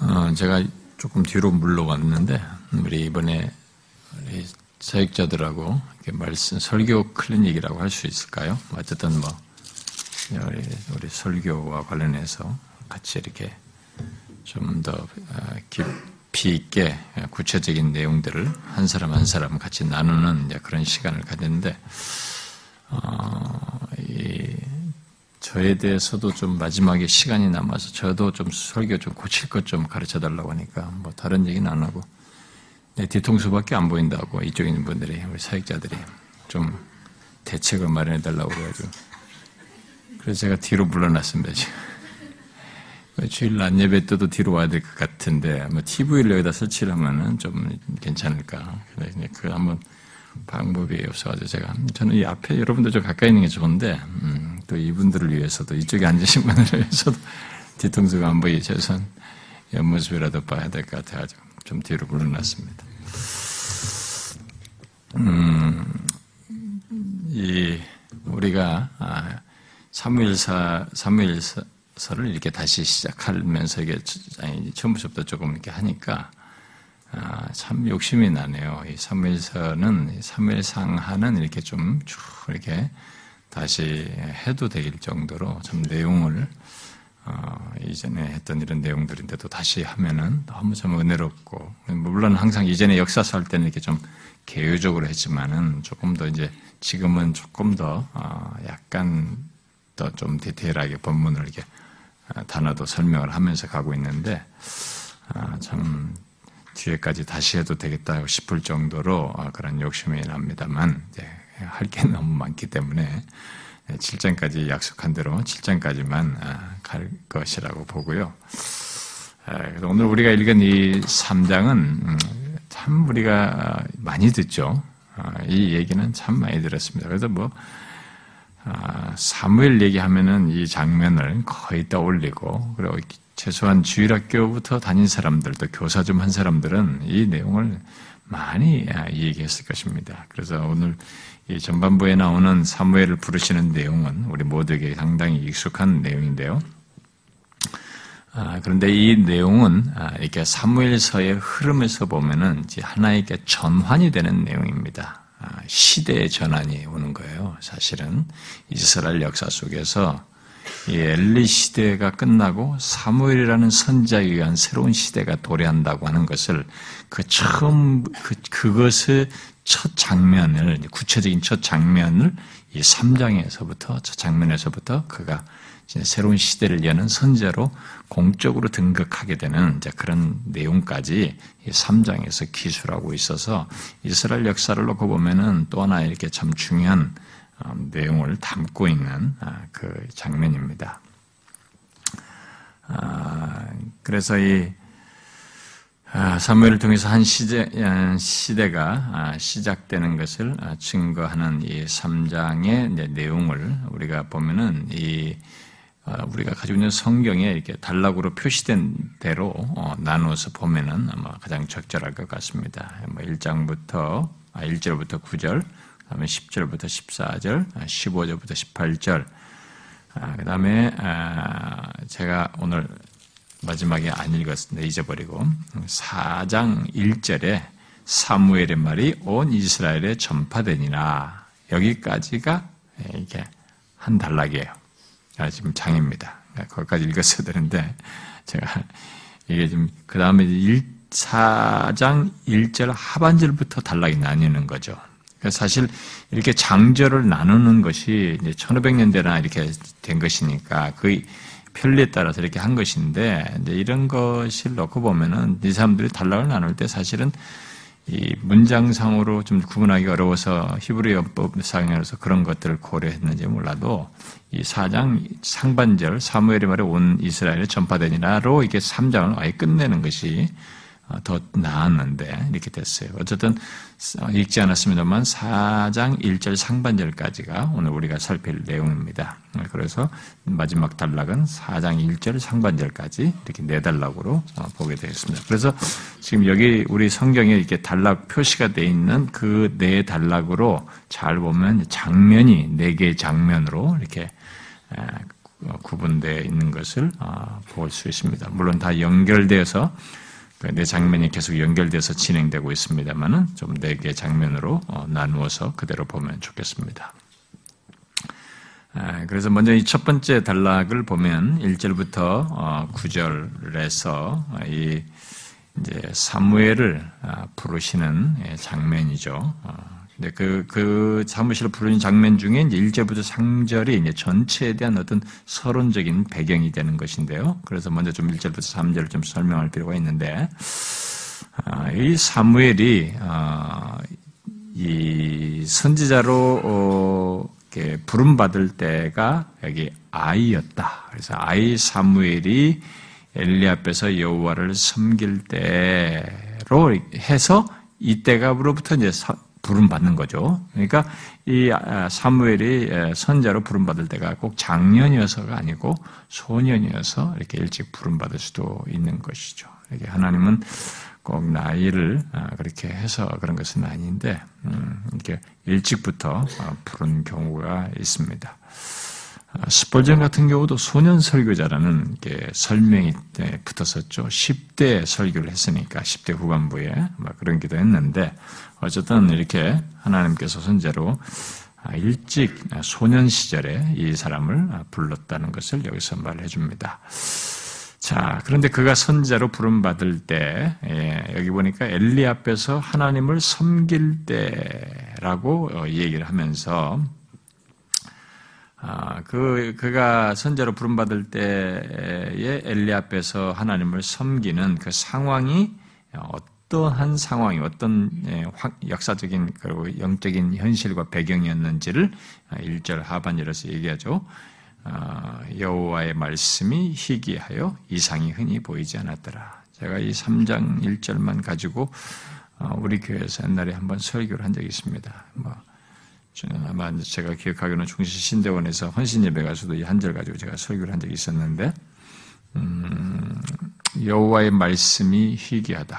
어, 제가 조금 뒤로 물러왔는데 우리 이번에 우리 사역자들하고 말씀 설교 클리닉이라고 할 수 있을까요? 어쨌든 뭐 우리, 우리 설교와 관련해서 같이 이렇게 좀더 어, 깊이 있게 구체적인 내용들을 한 사람 한 사람 같이 나누는 그런 시간을 가졌는데 어, 이, 저에 대해서도 좀 마지막에 시간이 남아서 저도 좀 설교 좀 고칠 것 좀 가르쳐 달라고 하니까 뭐 다른 얘기는 안 하고 내 뒤통수밖에 안 보인다고 이쪽에 있는 분들이 우리 사역자들이 좀 대책을 마련해 달라고 그래가지고 그래서 제가 뒤로 물러났습니다 지금. 주일 낮 예배 때도 뒤로 와야 될 것 같은데 뭐 TV를 여기다 설치를 하면은 좀 괜찮을까. 그래 그 한번 방법이 없어가지고 제가 저는 이 앞에 여러분들 좀 가까이 있는 게 좋은데 음, 또 이분들을 위해서도 이쪽에 앉으신 분들을 위해서도 뒤통수가 안 보이게 최소한 옆모습이라도 봐야 될 것 같아가지고 좀 뒤로 물러났습니다. 음, 이 우리가 아, 사무엘사 사무엘서를 이렇게 다시 시작하면서 이게 처음부터 조금 이렇게 하니까 아, 참 욕심이 나네요. 이 사무엘서는 사무엘상하는 이렇게 좀 쭉 이렇게 다시 해도 될 정도로 참 내용을 어, 이전에 했던 이런 내용들인데도 다시 하면은 너무 좀 은혜롭고 물론 항상 이전에 역사서 할 때는 이렇게 좀 개요적으로 했지만은 조금 더 이제 지금은 조금 더 어, 약간 더 좀 디테일하게 본문을 이렇게 어, 단어도 설명을 하면서 가고 있는데 아, 참 뒤에까지 다시 해도 되겠다 싶을 정도로 어, 그런 욕심이 납니다만 할 게 너무 많기 때문에 7장까지 약속한 대로 7장까지만 아, 갈 것이라고 보고요. 아, 오늘 우리가 읽은 이 3장은 음, 참 우리가 많이 듣죠. 아, 이 얘기는 참 많이 들었습니다. 그래서 뭐 사무엘 얘기하면은 이 장면을 거의 떠올리고 그리고 최소한 주일학교부터 다닌 사람들, 또 교사 좀 한 사람들은 이 내용을 많이 얘기했을 것입니다. 그래서 오늘 이 전반부에 나오는 사무엘을 부르시는 내용은 우리 모두에게 상당히 익숙한 내용인데요. 아, 그런데 이 내용은 아, 이렇게 사무엘서의 흐름에서 보면은 하나의 전환이 되는 내용입니다. 아, 시대의 전환이 오는 거예요. 사실은 이스라엘 역사 속에서 엘리 시대가 끝나고 사무엘이라는 선자에 의한 새로운 시대가 도래한다고 하는 것을 그 처음 그 그것의 첫 장면을 구체적인 첫 장면을 이 3장에서부터 첫 장면에서부터 그가 새로운 시대를 여는 선자로 공적으로 등극하게 되는 그런 내용까지 이 3장에서 기술하고 있어서 이스라엘 역사를 놓고 보면은 또 하나 이렇게 참 중요한 어, 내용을 담고 있는 아, 그 장면입니다. 아, 그래서 이 아, 사무엘을 통해서 한 시대, 시대가 시작되는 것을 증거하는 이 3장의 내용을 우리가 보면은 이 우리가 가지고 있는 성경에 이렇게 단락으로 표시된 대로 어, 나누어서 보면은 아마 가장 적절할 것 같습니다. 1장부터 뭐 1절부터 9절, 다음에 10절부터 14절, 15절부터 18절, 그 다음에 제가 오늘 마지막에 안 읽었는데 잊어버리고 4장 1절에 사무엘의 말이 온 이스라엘에 전파되니라 여기까지가 이게 한 단락이에요. 아, 지금 장입니다. 거기까지 읽었어야 되는데 제가 이게 좀 그 다음에 4장 1절 하반절부터 단락이 나뉘는 거죠. 사실 이렇게 장절을 나누는 것이 이제 1500년대나 이렇게 된 것이니까 그 편리에 따라서 이렇게 한 것인데 이제 이런 것을 놓고 보면은 이 사람들이 단락을 나눌 때 사실은 이 문장상으로 좀 구분하기 어려워서 히브리 연법상에서 그런 것들을 고려했는지 몰라도 이 4장 상반절 사무엘의 말에 온 이스라엘에 전파되니라로 이게 3장을 아예 끝내는 것이 어, 더 나았는데 이렇게 됐어요. 어쨌든 어, 읽지 않았습니다만 4장 1절 상반절까지가 오늘 우리가 살필 내용입니다. 그래서 마지막 단락은 4장 1절 상반절까지 이렇게 네 단락으로 어, 보게 되었습니다. 그래서 지금 여기 우리 성경에 이렇게 단락 표시가 되어 있는 그 네 단락으로 잘 보면 장면이 네 개의 장면으로 이렇게 구분되어 있는 것을 볼 수 있습니다. 물론 다 연결되어서 그 네 장면이 계속 연결돼서 진행되고 있습니다만은 좀 네 개 장면으로 나누어서 그대로 보면 좋겠습니다. 그래서 먼저 이 첫 번째 단락을 보면 1절부터 9절에서 이 이제 사무엘을 아, 부르시는 예, 장면이죠. 어, 근데 그, 그 사무실을 부르는 장면 중에 이제 1절부터 상절이 이제 전체에 대한 어떤 서론적인 배경이 되는 것인데요. 그래서 먼저 좀 1절부터 3절을 좀 설명할 필요가 있는데, 아, 이 사무엘이, 아, 이 선지자로, 어, 부름받을 때가 여기 아이였다. 그래서 아이 사무엘이 엘리 앞에서 여호와를 섬길 때로 해서 이때가로부터 이제 부름 받는 거죠. 그러니까 이 아, 사무엘이 선자로 부름 받을 때가 꼭 작년이어서가 아니고 소년이어서 이렇게 일찍 부름 받을 수도 있는 것이죠. 이게 하나님은 꼭 나이를 아, 그렇게 해서 그런 것은 아닌데 음, 이렇게 일찍부터 아, 부른 경우가 있습니다. 스펄전 같은 경우도 소년 설교자라는 게 설명이 붙었었죠. 10대 설교를 했으니까 10대 후반부에 그런 기도 했는데 어쨌든 이렇게 하나님께서 선제로 일찍 소년 시절에 이 사람을 불렀다는 것을 여기서 말해 줍니다. 자, 그런데 그가 선자로 부름받을 때, 예, 여기 보니까 엘리 앞에서 하나님을 섬길 때라고 어, 얘기를 하면서 아, 그, 그가 선제로 부름받을 때에 엘리 앞에서 하나님을 섬기는 그 상황이 어떠한 상황이, 어떤 예, 역사적인 그리고 영적인 현실과 배경이었는지를 1절 하반절에서 얘기하죠. 아, 여호와의 말씀이 희귀하여 이상이 흔히 보이지 않았더라. 제가 이 3장 1절만 가지고 어, 우리 교회에서 옛날에 한번 설교를 한 적이 있습니다. 뭐 저는 아마 제가 기억하기로는 중시 신대원에서 헌신 예배 가서도 이 한 절 가지고 제가 설교를 한 적이 있었는데 음, 여호와의 말씀이 희귀하다.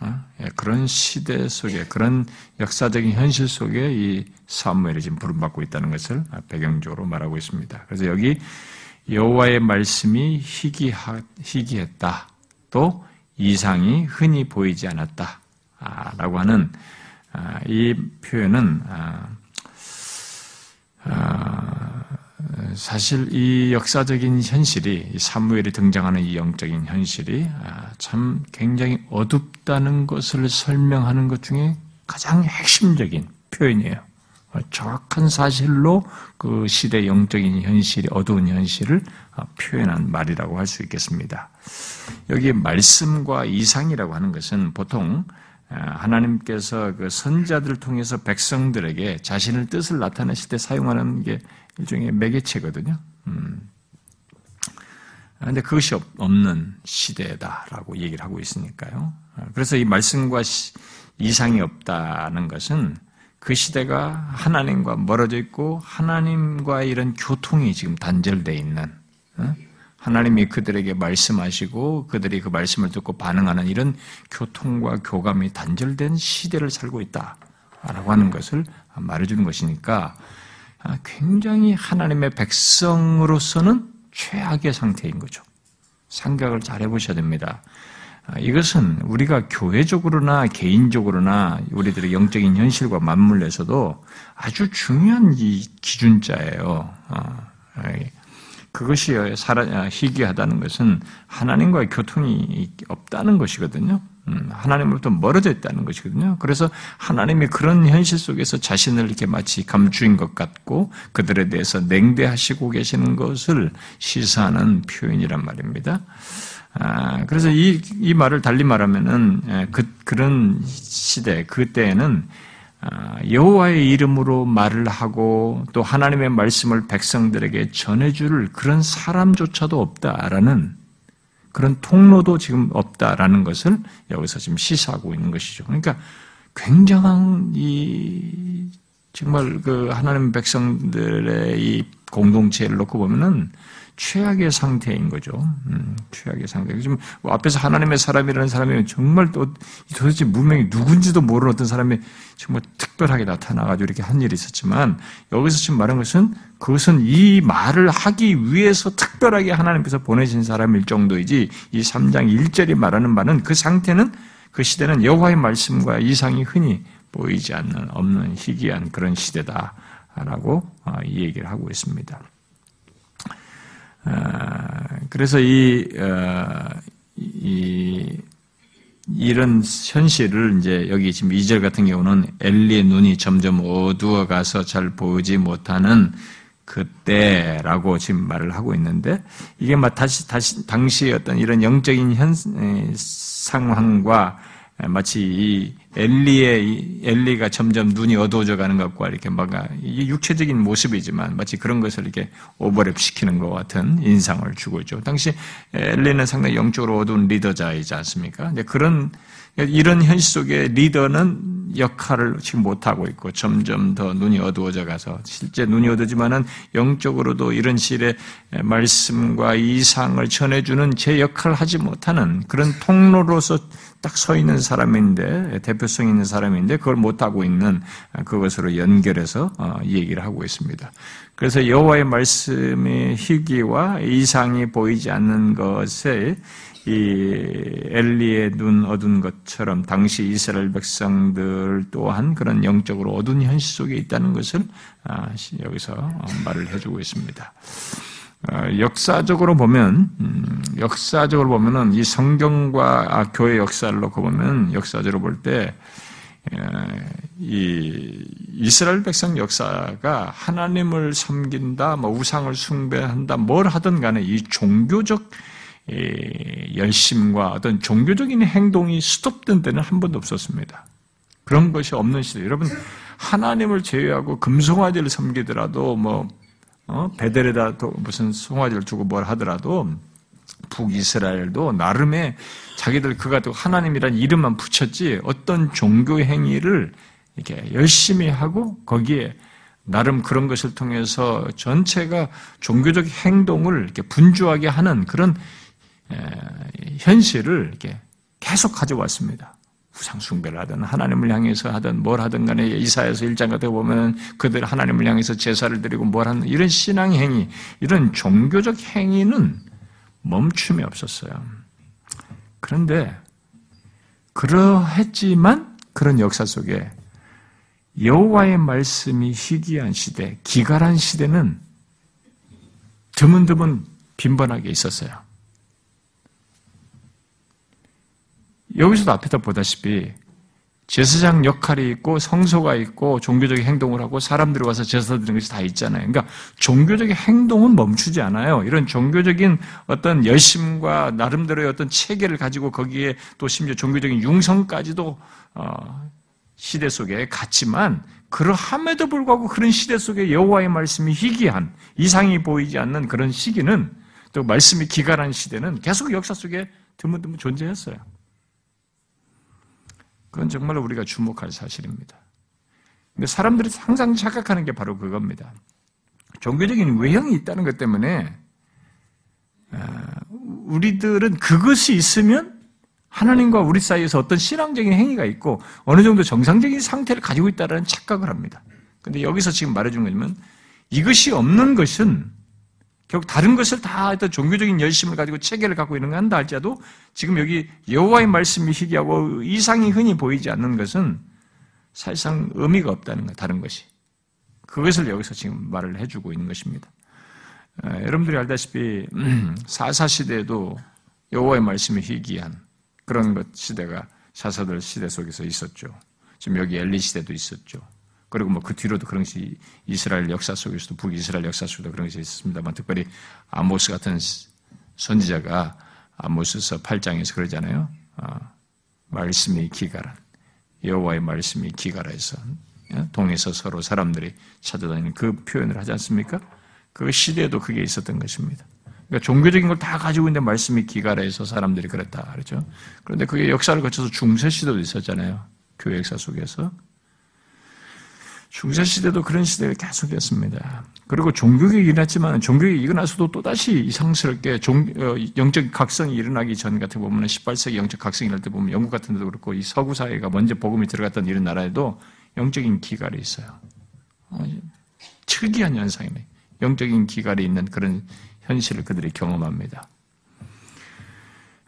어? 예, 그런 시대 속에 그런 역사적인 현실 속에 이 사무엘이 지금 부름받고 있다는 것을 배경적으로 말하고 있습니다. 그래서 여기 여호와의 말씀이 희귀하, 희귀했다. 또 이상이 흔히 보이지 않았다. 아, 라고 하는 아, 이 표현은 아, 아, 사실 이 역사적인 현실이 사무엘이 등장하는 이 영적인 현실이 아, 참 굉장히 어둡다는 것을 설명하는 것 중에 가장 핵심적인 표현이에요. 정확한 사실로 그 시대 영적인 현실이 어두운 현실을 아, 표현한 말이라고 할 수 있겠습니다. 여기 말씀과 이상이라고 하는 것은 보통 아, 하나님께서 그 선자들을 통해서 백성들에게 자신의 뜻을 나타내실 때 사용하는 게 일종의 매개체거든요. 음. 근데 그것이 없는 시대다라고 얘기를 하고 있으니까요. 아, 그래서 이 말씀과 이상이 없다는 것은 그 시대가 하나님과 멀어져 있고 하나님과 이런 교통이 지금 단절되어 있는 하나님이 그들에게 말씀하시고 그들이 그 말씀을 듣고 반응하는 이런 교통과 교감이 단절된 시대를 살고 있다라고 하는 것을 말해주는 것이니까 굉장히 하나님의 백성으로서는 최악의 상태인 거죠. 생각을 잘 해보셔야 됩니다. 이것은 우리가 교회적으로나 개인적으로나 우리들의 영적인 현실과 맞물려서도 아주 중요한 이 기준자예요. 어, 그것이 살아, 희귀하다는 것은 하나님과의 교통이 없다는 것이거든요. 음, 하나님으로부터 멀어져 있다는 것이거든요. 그래서 하나님이 그런 현실 속에서 자신을 이렇게 마치 감추인 것 같고 그들에 대해서 냉대하시고 계시는 것을 시사하는 표현이란 말입니다. 아, 그래서 이, 이 말을 달리 말하면은 그, 그런 시대, 그때에는 아, 여호와의 이름으로 말을 하고 또 하나님의 말씀을 백성들에게 전해줄 그런 사람조차도 없다라는 그런 통로도 지금 없다라는 것을 여기서 지금 시사하고 있는 것이죠. 그러니까 굉장한 이 정말 그 하나님 백성들의 이 공동체를 놓고 보면은 최악의 상태인 거죠. 음, 최악의 상태. 지금 뭐 앞에서 하나님의 사람이라는 사람이 정말 또 도대체 무명이 누군지도 모르는 어떤 사람이 정말 특별하게 나타나가지고 이렇게 한 일이 있었지만 여기서 지금 말한 것은 그것은 이 말을 하기 위해서 특별하게 하나님께서 보내신 사람일 정도이지 이 3장 1절이 말하는 바는 그 상태는 그 시대는 여호와의 말씀과 이상이 흔히 보이지 않는 없는 희귀한 그런 시대다라고 어, 이 얘기를 하고 있습니다. 아, 그래서 이, 어, 이 이런 현실을 이제 여기 지금 2절 같은 경우는 엘리의 눈이 점점 어두워 가서 잘 보지 못하는 그때라고 지금 말을 하고 있는데 이게 막 다시 다시 당시 어떤 이런 영적인 현 상황과 마치 이 엘리의 엘리가 점점 눈이 어두워져 가는 것과 이렇게 뭔가 육체적인 모습이지만 마치 그런 것을 이렇게 오버랩 시키는 것 같은 인상을 주고 있죠. 당시 엘리는 상당히 영적으로 어두운 리더자이지 않습니까? 그런 이런 현실 속에 리더는 역할을 지금 못하고 있고 점점 더 눈이 어두워져 가서 실제 눈이 어두지만은 영적으로도 이런 실의 말씀과 이상을 전해주는 제 역할을 하지 못하는 그런 통로로서 딱 서 있는 사람인데 대표성 있는 사람인데 그걸 못하고 있는 그것으로 연결해서 어, 이 얘기를 하고 있습니다. 그래서 여호와의 말씀의 희귀와 이상이 보이지 않는 것에 이 엘리의 눈 어두운 것처럼 당시 이스라엘 백성들 또한 그런 영적으로 어두운 현실 속에 있다는 것을 아, 여기서 말을 해주고 있습니다. 어, 역사적으로 보면 음, 역사적으로 보면은 이 성경과 아, 교회 역사를 놓고 보면 역사적으로 볼 때 이 이스라엘 백성 역사가 하나님을 섬긴다, 뭐 우상을 숭배한다, 뭘 하든 간에 이 종교적 열심과 어떤 종교적인 행동이 스톱된 때는 한 번도 없었습니다. 그런 것이 없는 시대. 여러분, 하나님을 제외하고 금송아지를 섬기더라도 뭐, 어? 베델에다 무슨 송아지를 두고 뭘 하더라도 북이스라엘도 나름의 자기들 그가 또 하나님이란 이름만 붙였지 어떤 종교 행위를 이렇게 열심히 하고 거기에 나름 그런 것을 통해서 전체가 종교적 행동을 이렇게 분주하게 하는 그런 현실을 이렇게 계속 가져왔습니다. 우상숭배를 하든 하나님을 향해서 하든 뭘 하든 간에 이사에서 일장 같은 거 보면 그들 하나님을 향해서 제사를 드리고 뭘 하는 이런 신앙 행위, 이런 종교적 행위는 멈춤이 없었어요. 그런데 그러했지만 그런 역사 속에 여호와의 말씀이 희귀한 시대, 기갈한 시대는 드문드문 빈번하게 있었어요. 여기서도 앞에다 보다시피 제사장 역할이 있고 성소가 있고 종교적인 행동을 하고 사람들이 와서 제사 드리는 것이 다 있잖아요. 그러니까 종교적인 행동은 멈추지 않아요. 이런 종교적인 어떤 열심과 나름대로의 어떤 체계를 가지고 거기에 또 심지어 종교적인 융성까지도 어, 시대 속에 갔지만 그러함에도 불구하고 그런 시대 속에 여호와의 말씀이 희귀한 이상이 보이지 않는 그런 시기는 또 말씀이 기갈한 시대는 계속 역사 속에 드문드문 존재했어요. 그건 정말로 우리가 주목할 사실입니다. 근데 사람들이 항상 착각하는 게 바로 그겁니다. 종교적인 외형이 있다는 것 때문에 아, 우리들은 그것이 있으면 하나님과 우리 사이에서 어떤 신앙적인 행위가 있고 어느 정도 정상적인 상태를 가지고 있다는 착각을 합니다. 근데 여기서 지금 말해주는 거냐면 이것이 없는 것은 결국 다른 것을 다 어떤 종교적인 열심을 가지고 체계를 갖고 있는 거 한다 할지라도 지금 여기 여호와의 말씀이 희귀하고 이상이 흔히 보이지 않는 것은 사실상 의미가 없다는 거 다른 것이. 그것을 여기서 지금 말을 해주고 있는 것입니다. 에, 여러분들이 알다시피 사사 시대에도 여호와의 말씀이 희귀한 그런 것 시대가 사사들 시대 속에서 있었죠. 지금 여기 엘리 시대도 있었죠. 그리고 뭐 그 뒤로도 그런 것이 이스라엘 역사 속에서도 북이스라엘 역사 속에도 그런 것이 있습니다만 특별히 아모스 같은 선지자가 아모스서 8장에서 그러잖아요. 어, 말씀이 기가란 여호와의 말씀이 기가라해서 예? 동에서 서로 사람들이 찾아다니는 그 표현을 하지 않습니까? 그 시대에도 그게 있었던 것입니다. 그러니까 종교적인 걸 다 가지고 있는데 말씀이 기가라해서 사람들이 그랬다 그렇죠. 그런데 그게 역사를 거쳐서 중세 시대도 있었잖아요. 교회 역사 속에서 중세 시대도 그런 시대가 계속됐습니다. 그리고 종교개혁이 일어났지만 종교개혁이 일어나서도 또다시 이상스럽게 종, 어, 영적 각성이 일어나기 전 같은 보면 18세기 영적 각성이 일어날 때 보면 영국 같은 데도 그렇고 이 서구 사회가 먼저 복음이 들어갔던 이런 나라에도 영적인 기갈이 있어요. 어, 특이한 현상이네. 영적인 기갈이 있는 그런 현실을 그들이 경험합니다.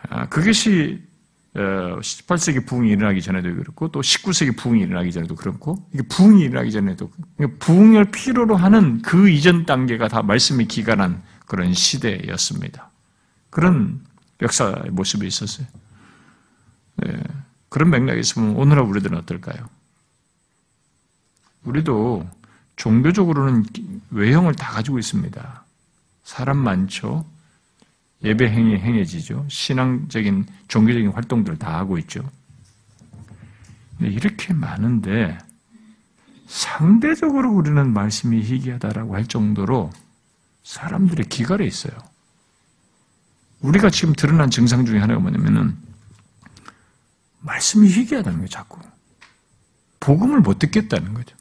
아, 그것이 18세기 어, 부흥이 일어나기 전에도 그렇고 또 19세기 부흥이 일어나기 전에도 그렇고 이게 부흥이 일어나기 전에도 그러니까 부흥을 필요로 하는 그 이전 단계가 다 말씀이 기간한 그런 시대였습니다. 그런 역사의 모습이 있었어요. 네. 그런 맥락이 있으면 오늘날 우리들은 어떨까요? 우리도 종교적으로는 외형을 다 가지고 있습니다. 사람 많죠. 예배 행위 행해지죠. 신앙적인 종교적인 활동들을 다 하고 있죠. 이렇게 많은데 상대적으로 우리는 말씀이 희귀하다라고 할 정도로 사람들의 기갈에 있어요. 우리가 지금 드러난 증상 중에 하나가 뭐냐면은 말씀이 희귀하다는 거예요, 자꾸. 복음을 못 듣겠다는 거죠.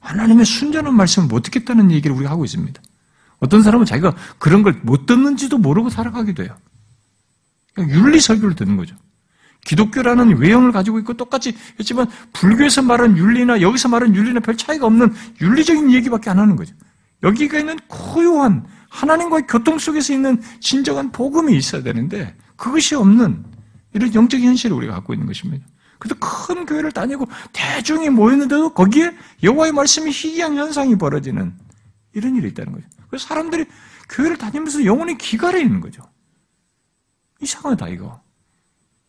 하나님의 순전한 말씀을 못 듣겠다는 얘기를 우리가 하고 있습니다. 어떤 사람은 자기가 그런 걸 못 듣는지도 모르고 살아가게 돼요. 윤리 설교를 듣는 거죠. 기독교라는 외형을 가지고 있고 똑같이 했지만 불교에서 말하는 윤리나 여기서 말하는 윤리나 별 차이가 없는 윤리적인 얘기밖에 안 하는 거죠. 여기가 있는 고요한 하나님과의 교통 속에서 있는 진정한 복음이 있어야 되는데 그것이 없는 이런 영적인 현실을 우리가 갖고 있는 것입니다. 그래서 큰 교회를 다니고 대중이 모였는데도 거기에 여호와의 말씀이 희귀한 현상이 벌어지는 이런 일이 있다는 거죠. 그래서 사람들이 교회를 다니면서 영혼이 기갈해 있는 거죠. 이상하다, 이거.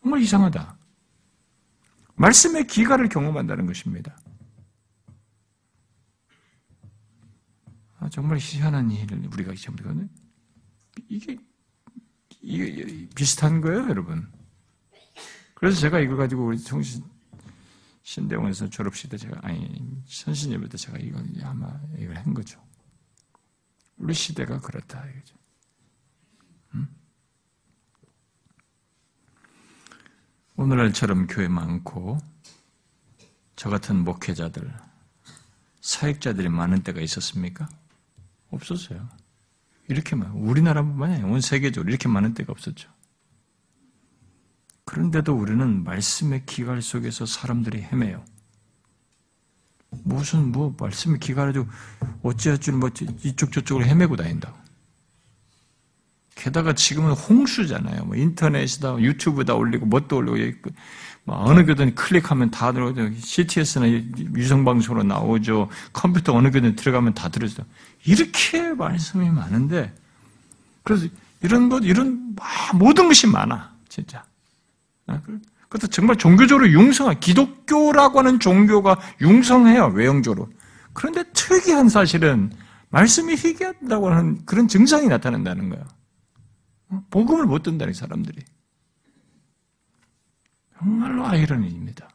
정말 이상하다. 말씀의 기갈을 경험한다는 것입니다. 아, 정말 희한한 일을 우리가 경험하거든요. 이게, 이게 비슷한 거예요, 여러분. 그래서 제가 이걸 가지고 우리 정신, 신대원에서 졸업식 때 제가, 아니, 때 제가 이걸 아마 이걸 한 거죠. 우리 시대가 그렇다 이거죠. 음? 오늘날처럼 교회 많고 저 같은 목회자들, 사역자들이 많은 때가 있었습니까? 없었어요. 이렇게만 우리나라뿐만 아니라 온 세계적으로 이렇게 많은 때가 없었죠. 그런데도 우리는 말씀의 기갈 속에서 사람들이 헤매요. 무슨 뭐 말씀이 기가지고 어찌어찌 뭐 이쪽 저쪽을 헤매고 다닌다고. 게다가 지금은 홍수잖아요. 뭐 인터넷이다, 유튜브다 올리고, 뭣도 올리고, 뭐 어느 교든 클릭하면 다 들어오죠. CTS나 유성 방송으로 나오죠. 컴퓨터 어느 교든 들어가면 다 들어오죠. 이렇게 말씀이 많은데, 그래서 이런 것, 이런, 모든 것이 많아. 진짜. 아, 그것도 정말 종교적으로 융성한 기독교라고 하는 종교가 융성해요 외형적으로. 그런데 특이한 사실은 말씀이 희귀하다고 하는 그런 증상이 나타난다는 거예요. 복음을 못 듣는다는 사람들이. 정말로 아이러니입니다.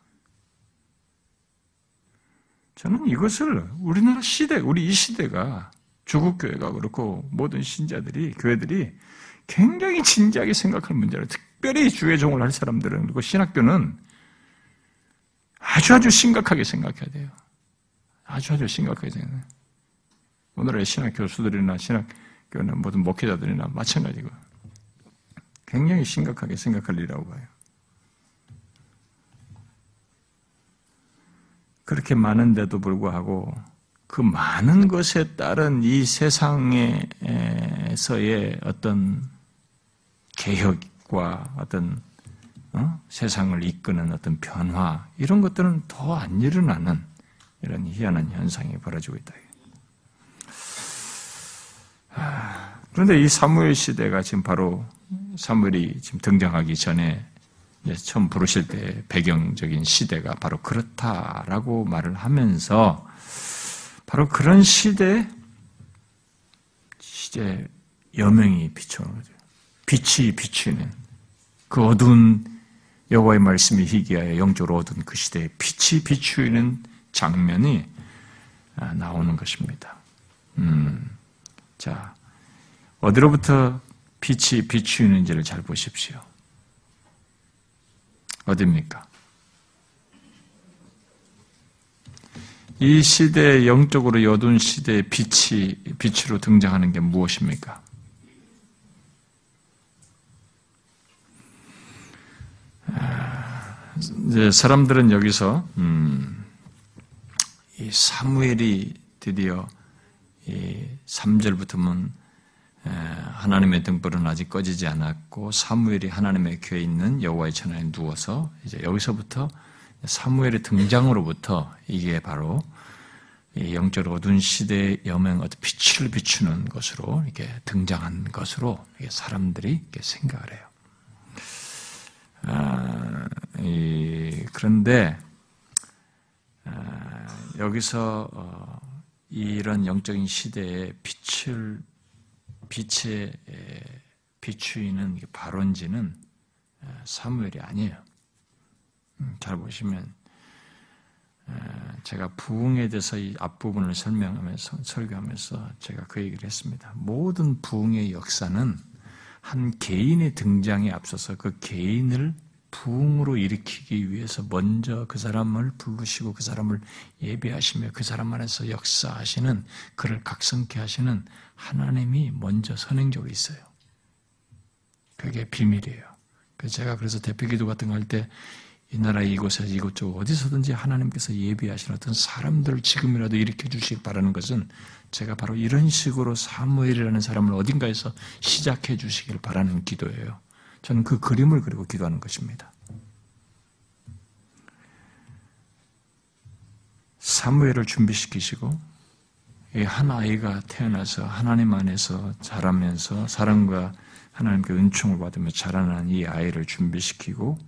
저는 이것을 우리나라 시대, 우리 이 시대가 조국 교회가 그렇고 모든 신자들이 교회들이 굉장히 진지하게 생각할 문제를 특별히 주의 종을 할 사람들은 그리고 신학교는 아주 아주 심각하게 생각해야 돼요. 아주 아주 심각하게 생각해요. 오늘의 신학 교수들이나 신학교는 모든 목회자들이나 마찬가지고 굉장히 심각하게 생각할 일이라고 봐요. 그렇게 많은데도 불구하고 그 많은 것에 따른 이 세상에서의 어떤 개혁, 과 어떤 어? 세상을 이끄는 어떤 변화 이런 것들은 더 안 일어나는 이런 희한한 현상이 벌어지고 있다. 그런데 이 사무엘 시대가 지금 바로 사무엘이 지금 등장하기 전에 처음 부르실 때 배경적인 시대가 바로 그렇다라고 말을 하면서 바로 그런 시대 시대 여명이 비춰오는 거죠. 빛이 비추는 그 어두운 여호와의 말씀이 희귀하여 영적으로 어두운 그 시대에 빛이 비추이는 장면이 아, 나오는 것입니다. 음, 자, 어디로부터 빛이 비추이는지를 잘 보십시오. 어디입니까? 이 시대의 영적으로 여둔 시대의 빛이, 빛으로 등장하는 게 무엇입니까? 이제 사람들은 여기서 음, 이 사무엘이 드디어 이 3절부터는 하나님의 등불은 아직 꺼지지 않았고 사무엘이 하나님의 교에 있는 여호와의 천하에 누워서 이제 여기서부터 사무엘의 등장으로부터 이게 바로 영적 어두운 시대의 여명 어떤 빛을 비추는 것으로 이렇게 등장한 것으로 사람들이 이렇게 생각을 해요. 아, 이, 그런데 아, 여기서 어, 이런 영적인 시대에 빛을 빛에 비추이는 발원지는 사무엘이 아니에요. 음, 잘 보시면 제가 부흥에 대해서 이 앞부분을 설명하면서 설교하면서 제가 그 얘기를 했습니다. 모든 부흥의 역사는 한 개인의 등장에 앞서서 그 개인을 부흥으로 일으키기 위해서 먼저 그 사람을 부르시고 그 사람을 예배하시며 그 사람 안에서 역사하시는 그를 각성케 하시는 하나님이 먼저 선행적으로 있어요. 그게 비밀이에요. 제가 그래서 대표기도 같은 거 할 때 이 나라 이곳에서 이곳저곳 어디서든지 하나님께서 예비하신 어떤 사람들을 지금이라도 일으켜 주시길 바라는 것은 제가 바로 이런 식으로 사무엘이라는 사람을 어딘가에서 시작해 주시길 바라는 기도예요. 저는 그 그림을 그리고 기도하는 것입니다. 사무엘을 준비시키시고 한 아이가 태어나서 하나님 안에서 자라면서 사랑과 하나님께 은총을 받으며 자라난 이 아이를 준비시키고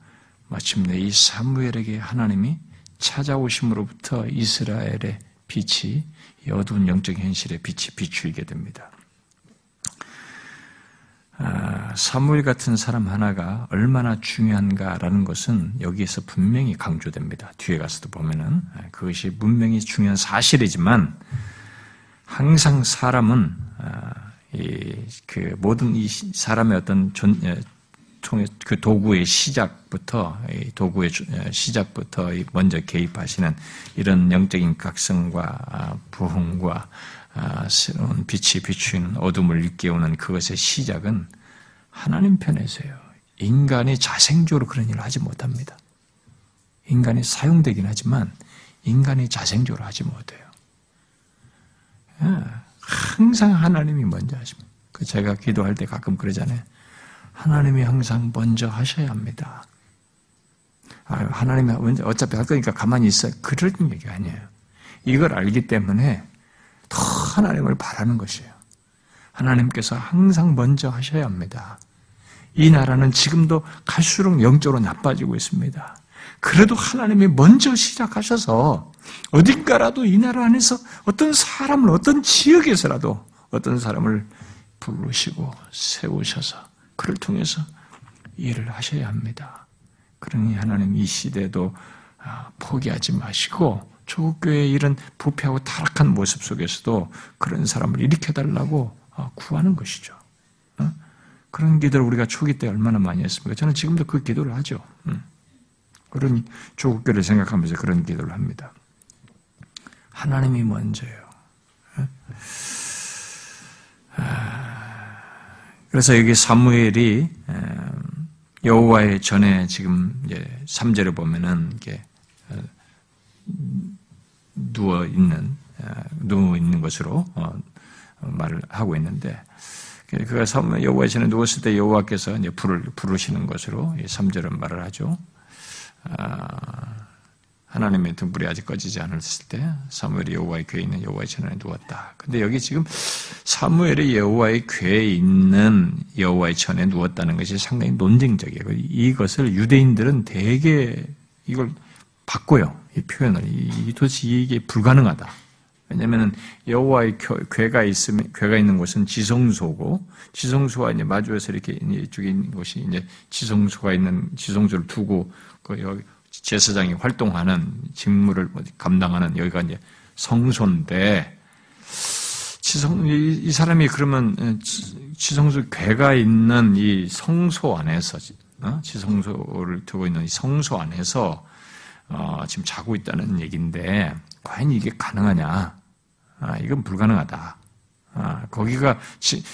마침내 이 사무엘에게 하나님이 찾아오심으로부터 이스라엘의 빛이 어두운 영적 현실의 빛이 비추이게 됩니다. 아, 사무엘 같은 사람 하나가 얼마나 중요한가라는 것은 여기에서 분명히 강조됩니다. 뒤에 가서도 보면은 아, 그것이 분명히 중요한 사실이지만 항상 사람은 아, 그 모든 이 사람의 어떤 존, 통해 그 도구의 시작부터 도구의 시작부터 먼저 개입하시는 이런 영적인 각성과 부흥과 아, 새로운 빛이 비추는 어둠을 일깨우는 그것의 시작은 하나님 편에서요. 인간이 자생적으로 그런 일을 하지 못합니다. 인간이 사용되긴 하지만 인간이 자생적으로 하지 못해요. 예, 항상 하나님이 먼저 하십니다. 그 제가 기도할 때 가끔 그러잖아요. 하나님이 항상 먼저 하셔야 합니다. 아, 하나님이 먼저 어차피 할 거니까 가만히 있어요. 그런 얘기 아니에요. 이걸 알기 때문에 더 하나님을 바라는 것이에요. 하나님께서 항상 먼저 하셔야 합니다. 이 나라는 지금도 갈수록 영적으로 나빠지고 있습니다. 그래도 하나님이 먼저 시작하셔서 어딘가라도 이 나라 안에서 어떤 사람을 어떤 지역에서라도 어떤 사람을 부르시고 세우셔서 그를 통해서 일을 하셔야 합니다. 그러니 하나님 이 시대도 아, 포기하지 마시고 조국교회의 이런 부패하고 타락한 모습 속에서도 그런 사람을 일으켜달라고 어, 구하는 것이죠. 어? 그런 기도를 우리가 초기 때 얼마나 많이 했습니까? 저는 지금도 그 기도를 하죠. 음. 그런 조국교를 생각하면서 그런 기도를 합니다. 하나님이 먼저예요. 어? 아, 그래서 여기 사무엘이 여호와의 전에 지금 이제 3절에 보면은 이게 누워 있는 아, 누워 있는 것으로 어, 말을 하고 있는데 그가 여호와의 전에 누웠을 때 여호와께서 이제 불을 부르시는 것으로 3절은 말을 하죠. 아, 하나님의 등불이 아직 꺼지지 않았을 때 사무엘이 여호와의 궤에 있는 여호와의 전에 누웠다. 근데 여기 지금 사무엘이 여호와의 궤에 있는 여호와의 전에 누웠다는 것이 상당히 논쟁적이에요. 이것을 유대인들은 대개 이걸 바꿔요. 이 표현을 이 도대체 이게 불가능하다. 왜냐하면 여호와의 궤가 있으면 궤가 있는 곳은 지성소고 지성소와 이제 마주해서 이렇게 이쪽에 있는 곳이 이제 지성소가 있는 지성소를 두고 그 여기 제사장이 활동하는 직무를 감당하는 여기가 이제 성소인데 지성 이, 이 사람이 그러면 지성소 궤가 있는 이 성소 안에서 어? 지성소를 두고 있는 이 성소 안에서 어, 지금 자고 있다는 얘기인데 과연 이게 가능하냐? 아, 이건 불가능하다. 아, 거기가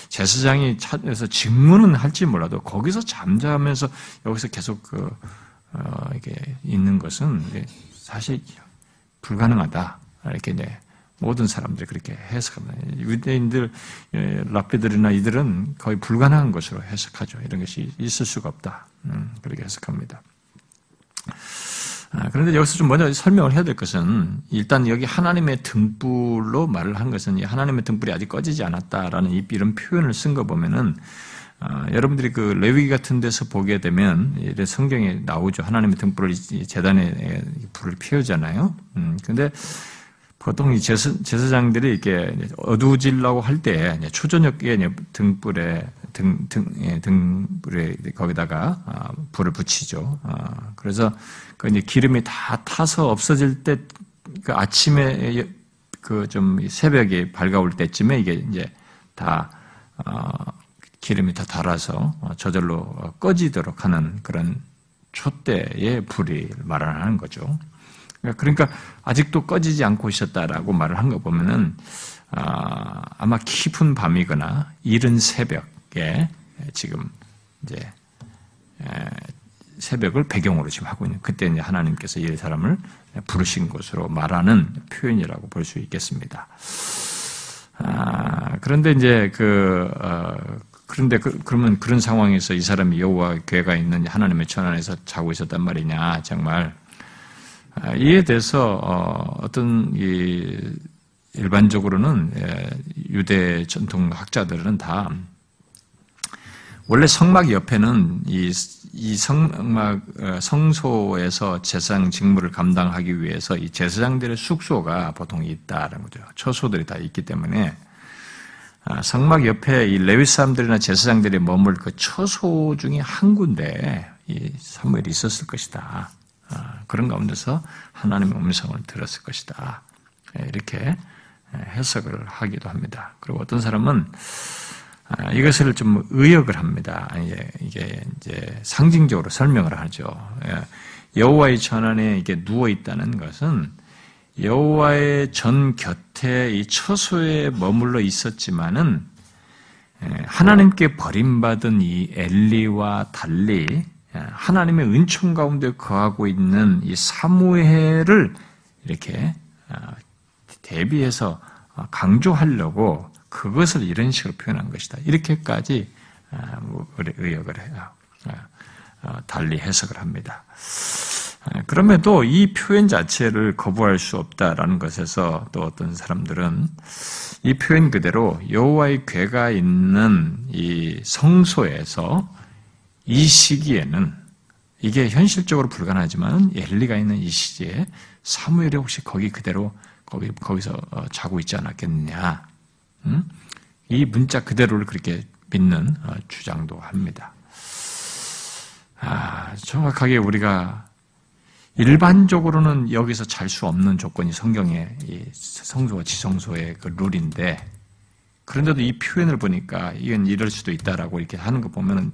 제사장이 찾아서 증문은 할지 몰라도 거기서 잠자면서 여기서 계속 그 어, 이게 있는 것은 사실 불가능하다. 이렇게 네, 모든 사람들이 그렇게 해석합니다. 유대인들, 예, 라피들이나 이들은 거의 불가능한 것으로 해석하죠. 이런 것이 있을 수가 없다. 음, 그렇게 해석합니다. 아, 그런데 여기서 좀 먼저 설명을 해야 될 것은 일단 여기 하나님의 등불로 말을 한 것은 하나님의 등불이 아직 꺼지지 않았다라는 이런 표현을 쓴 거 보면은 어, 여러분들이 그 레위 같은 데서 보게 되면 성경에 나오죠. 하나님의 등불을 재단에 불을 피우잖아요. 음, 근데 보통 이 제사, 제사장들이 이렇게 어두워지려고 할 때 초저녁에 등불에 등, 등, 예, 등불에 거기다가 아, 불을 붙이죠. 아, 그래서 그 이제 기름이 다 타서 없어질 때 그 아침에 그 좀 새벽에 밝아올 때쯤에 이게 이제 다 어, 기름이 다 달아서 저절로 꺼지도록 하는 그런 촛대의 불이 말하는 거죠. 그러니까 아직도 꺼지지 않고 있었다라고 말을 한 거 보면은 아, 마 깊은 밤이거나 이른 새벽에 지금 이제 새벽을 배경으로 지금 하고 있는 그때 이제 하나님께서 이 사람을 부르신 것으로 말하는 표현이라고 볼 수 있겠습니다. 아, 그런데 이제 그 어, 그런데 그, 러면 그런 상황에서 이 사람이 여호와 괴가 있는 하나님의 천 안에서 자고 있었단 말이냐 정말 아, 이에 대해서 어, 어떤 이 일반적으로는 예, 유대 전통 학자들은 다 원래 성막 옆에는 이, 이 성막 어, 성소에서 제사장 직무를 감당하기 위해서 이 제사장들의 숙소가 보통 있다는 거죠. 처소들이 다 있기 때문에 아, 성막 옆에 이 레위 사람들이나 제사장들이 머물 그 처소 중에 한 군데 이 사무엘이 있었을 것이다. 아, 그런 가운데서 하나님의 음성을 들었을 것이다. 예, 이렇게 예, 해석을 하기도 합니다. 그리고 어떤 사람은 아, 이것을 좀 의역을 합니다. 이게 이제 상징적으로 설명을 하죠. 예, 여호와의 전안에 이게 누워 있다는 것은 여호와의 전 곁에 이 처소에 머물러 있었지만은 하나님께 버림받은 이 엘리와 달리 하나님의 은총 가운데 거하고 있는 이 사무엘을 이렇게 대비해서 강조하려고 그것을 이런 식으로 표현한 것이다. 이렇게까지 뭐 의역을 해요. 달리 해석을 합니다. 그럼에도 이 표현 자체를 거부할 수 없다라는 것에서 또 어떤 사람들은 이 표현 그대로 여호와의 괴가 있는 이 성소에서 이 시기에는 이게 현실적으로 불가능하지만 엘리가 있는 이 시기에 사무엘이 혹시 거기 그대로 거기 거기서 어, 자고 있지 않았겠느냐? 음? 이 문자 그대로를 그렇게 믿는 어, 주장도 합니다. 아, 정확하게 우리가 일반적으로는 여기서 잘 수 없는 조건이 성경의 성소와 지성소의 그 룰인데 그런데도 이 표현을 보니까 이건 이럴 수도 있다라고 이렇게 하는 거 보면은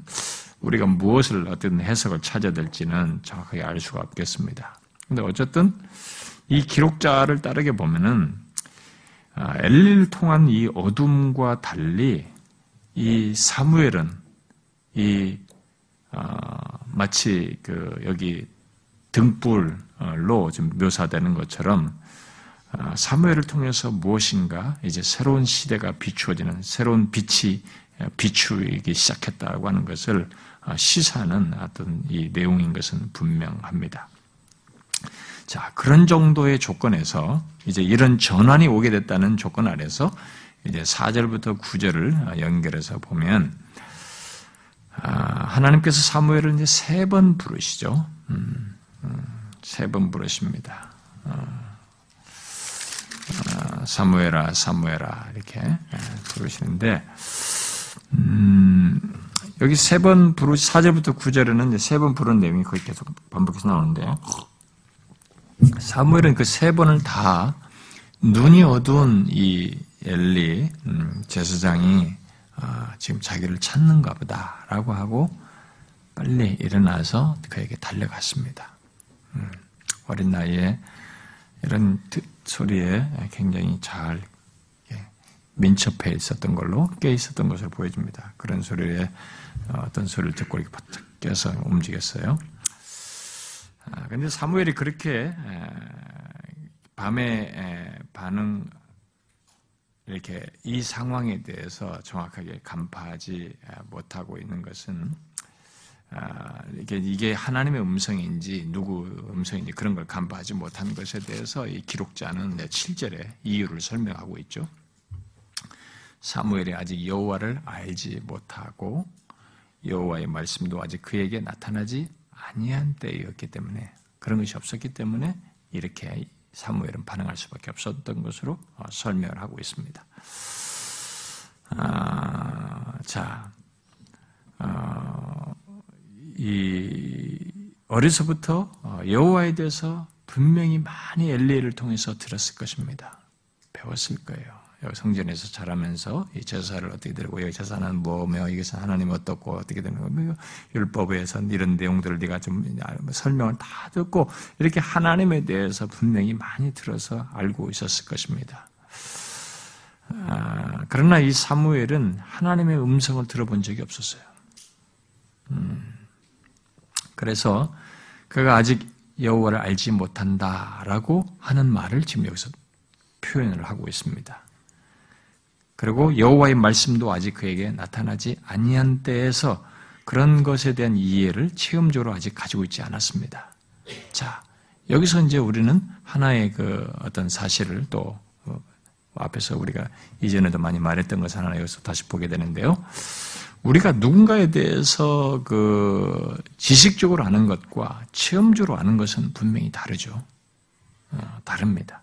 우리가 무엇을 어떤 해석을 찾아야 될지는 정확하게 알 수가 없겠습니다. 근데 어쨌든 이 기록자를 따르게 보면은 아, 엘리를 통한 이 어둠과 달리 이 사무엘은 이 어, 마치 그 여기 등불로 좀 묘사되는 것처럼 어, 사무엘을 통해서 무엇인가 이제 새로운 시대가 비추어지는 새로운 빛이 비추기 시작했다고 하는 것을 어, 시사하는 어떤 이 내용인 것은 분명합니다. 자, 그런 정도의 조건에서 이제 이런 전환이 오게 됐다는 조건 아래서 이제 4절부터 9절을 연결해서 보면 아, 하나님께서 사무엘을 이제 세 번 부르시죠. 음, 음, 세 번 부르십니다. 어, 어, 사무엘아, 사무엘아 이렇게 예, 부르시는데 음, 여기 세 번 부르 4절부터 9절에는 세 번 부른 내용이 거의 계속 반복해서 나오는데 사무엘은 그 세 번을 다 눈이 어두운 이 엘리 음, 제사장이 아, 지금 자기를 찾는가 보다라고 하고 빨리 일어나서 그에게 달려갔습니다. 음, 어린 나이에 이런 소리에 굉장히 잘 민첩해 있었던 걸로 깨 있었던 것을 보여줍니다. 그런 소리에 어, 어떤 소리를 듣고 이렇게 바짝 깨서 움직였어요. 아, 근데 사무엘이 그렇게 밤에 반응 이렇게 이 상황에 대해서 정확하게 간파하지 못하고 있는 것은 아, 이게 이게 하나님의 음성인지 누구 음성인지 그런 걸 간파하지 못한 것에 대해서 이 기록자는 7절에 이유를 설명하고 있죠. 사무엘이 아직 여호와를 알지 못하고 여호와의 말씀도 아직 그에게 나타나지 아니한 때였기 때문에 그런 것이 없었기 때문에 이렇게 사무엘은 반응할 수밖에 없었던 것으로 어, 설명을 하고 있습니다. 아, 자, 어, 이 어려서부터 어, 여호와에 대해서 분명히 많이 엘리엘을 통해서 들었을 것입니다. 배웠을 거예요. 여기 성전에서 자라면서 이 제사를 어떻게 드리고 여기 제사는 뭐며 이것은 하나님 어떻고 어떻게 되는 거뭐 율법에서 이런 내용들을 네가 좀 설명을 다 듣고 이렇게 하나님에 대해서 분명히 많이 들어서 알고 있었을 것입니다. 아, 그러나 이 사무엘은 하나님의 음성을 들어본 적이 없었어요. 음, 그래서 그가 아직 여호와를 알지 못한다라고 하는 말을 지금 여기서 표현을 하고 있습니다. 그리고 여호와의 말씀도 아직 그에게 나타나지 아니한 때에서 그런 것에 대한 이해를 체험적으로 아직 가지고 있지 않았습니다. 자, 여기서 이제 우리는 하나의 그 어떤 사실을 또 어, 앞에서 우리가 이전에도 많이 말했던 것을 하나 여기서 다시 보게 되는데요. 우리가 누군가에 대해서 그 지식적으로 아는 것과 체험적으로 아는 것은 분명히 다르죠. 어, 다릅니다.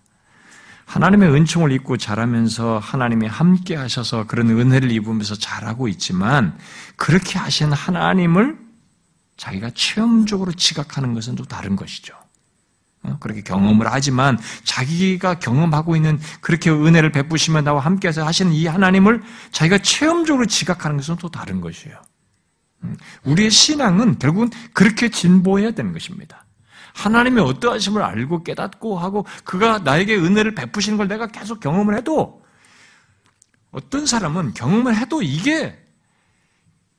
하나님의 은총을 입고 자라면서 하나님이 함께 하셔서 그런 은혜를 입으면서 자라고 있지만 그렇게 하신 하나님을 자기가 체험적으로 지각하는 것은 또 다른 것이죠. 어? 그렇게 경험을 하지만 자기가 경험하고 있는 그렇게 은혜를 베푸시면 나와 함께해서 하시는 이 하나님을 자기가 체험적으로 지각하는 것은 또 다른 것이에요. 음, 우리의 신앙은 결국은 그렇게 진보해야 되는 것입니다. 하나님의 어떠하심을 알고 깨닫고 하고 그가 나에게 은혜를 베푸시는 걸 내가 계속 경험을 해도 어떤 사람은 경험을 해도 이게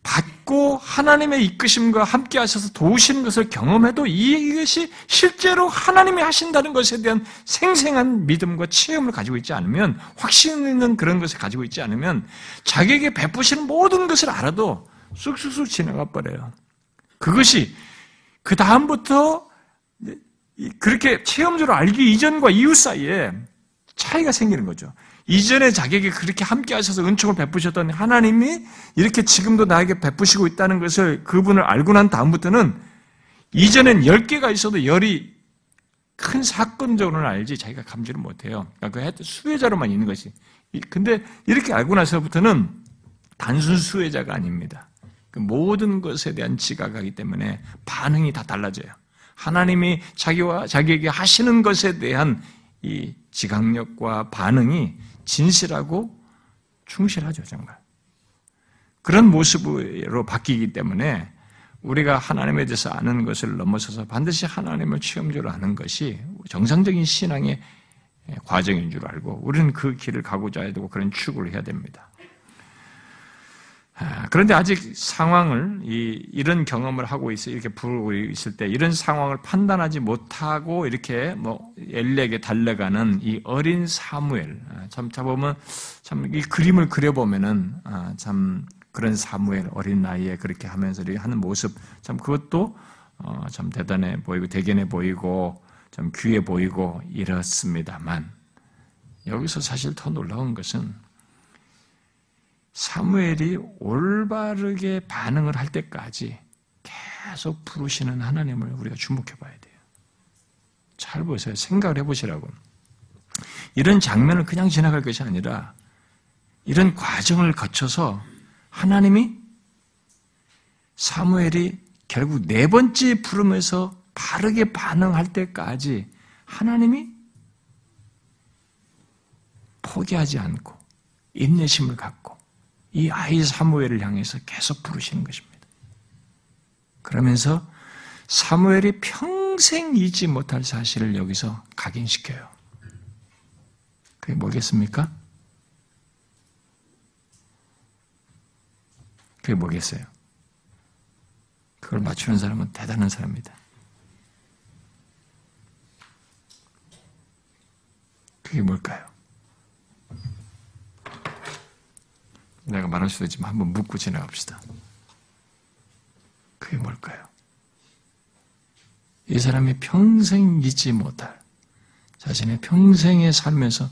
받고 하나님의 이끄심과 함께 하셔서 도우시는 것을 경험해도 이것이 실제로 하나님이 하신다는 것에 대한 생생한 믿음과 체험을 가지고 있지 않으면 확신 있는 그런 것을 가지고 있지 않으면 자기에게 베푸시는 모든 것을 알아도 쑥쑥쑥 지나가 버려요. 그것이 그 다음부터 그렇게 체험적으로 알기 이전과 이후 사이에 차이가 생기는 거죠. 이전에 자기에게 그렇게 함께 하셔서 은총을 베푸셨던 하나님이 이렇게 지금도 나에게 베푸시고 있다는 것을 그분을 알고 난 다음부터는 이전엔 10개가 있어도 열이 큰 사건적으로는 알지 자기가 감지를 못해요. 그러니까 그 수혜자로만 있는 것이. 근데 이렇게 알고 나서부터는 단순 수혜자가 아닙니다. 그 모든 것에 대한 지각하기 때문에 반응이 다 달라져요. 하나님이 자기와 자기에게 하시는 것에 대한 이 지각력과 반응이 진실하고 충실하죠, 정말. 그런 모습으로 바뀌기 때문에 우리가 하나님에 대해서 아는 것을 넘어서서 반드시 하나님을 체험적으로 아는 것이 정상적인 신앙의 과정인 줄 알고 우리는 그 길을 가고자 해도 그런 추구를 해야 됩니다. 아, 그런데 아직 상황을 이, 런 경험을 하고 있어 이렇게 부르고 있을 때 이런 상황을 판단하지 못하고 이렇게 뭐 엘리에게 달려가는 이 어린 사무엘 아, 참 보면 참 이 그림을 그려보면은 아, 참 그런 사무엘 어린 나이에 그렇게 하면서 하는 모습 참 그것도 어, 참 대단해 보이고 대견해 보이고 좀 귀해 보이고 이렇습니다만 여기서 사실 더 놀라운 것은 사무엘이 올바르게 반응을 할 때까지 계속 부르시는 하나님을 우리가 주목해 봐야 돼요. 잘 보세요. 생각을 해 보시라고. 이런 장면을 그냥 지나갈 것이 아니라 이런 과정을 거쳐서 하나님이 사무엘이 결국 네 번째 부름에서 바르게 반응할 때까지 하나님이 포기하지 않고 인내심을 갖고 이 아이 사무엘을 향해서 계속 부르시는 것입니다. 그러면서 사무엘이 평생 잊지 못할 사실을 여기서 각인시켜요. 그게 뭐겠습니까? 그게 뭐겠어요? 그걸 맞추는 사람은 대단한 사람입니다. 그게 뭘까요? 내가 말할 수도 있지만 한번 묻고 지나갑시다. 그게 뭘까요? 이 사람이 평생 잊지 못할 자신의 평생에 살면서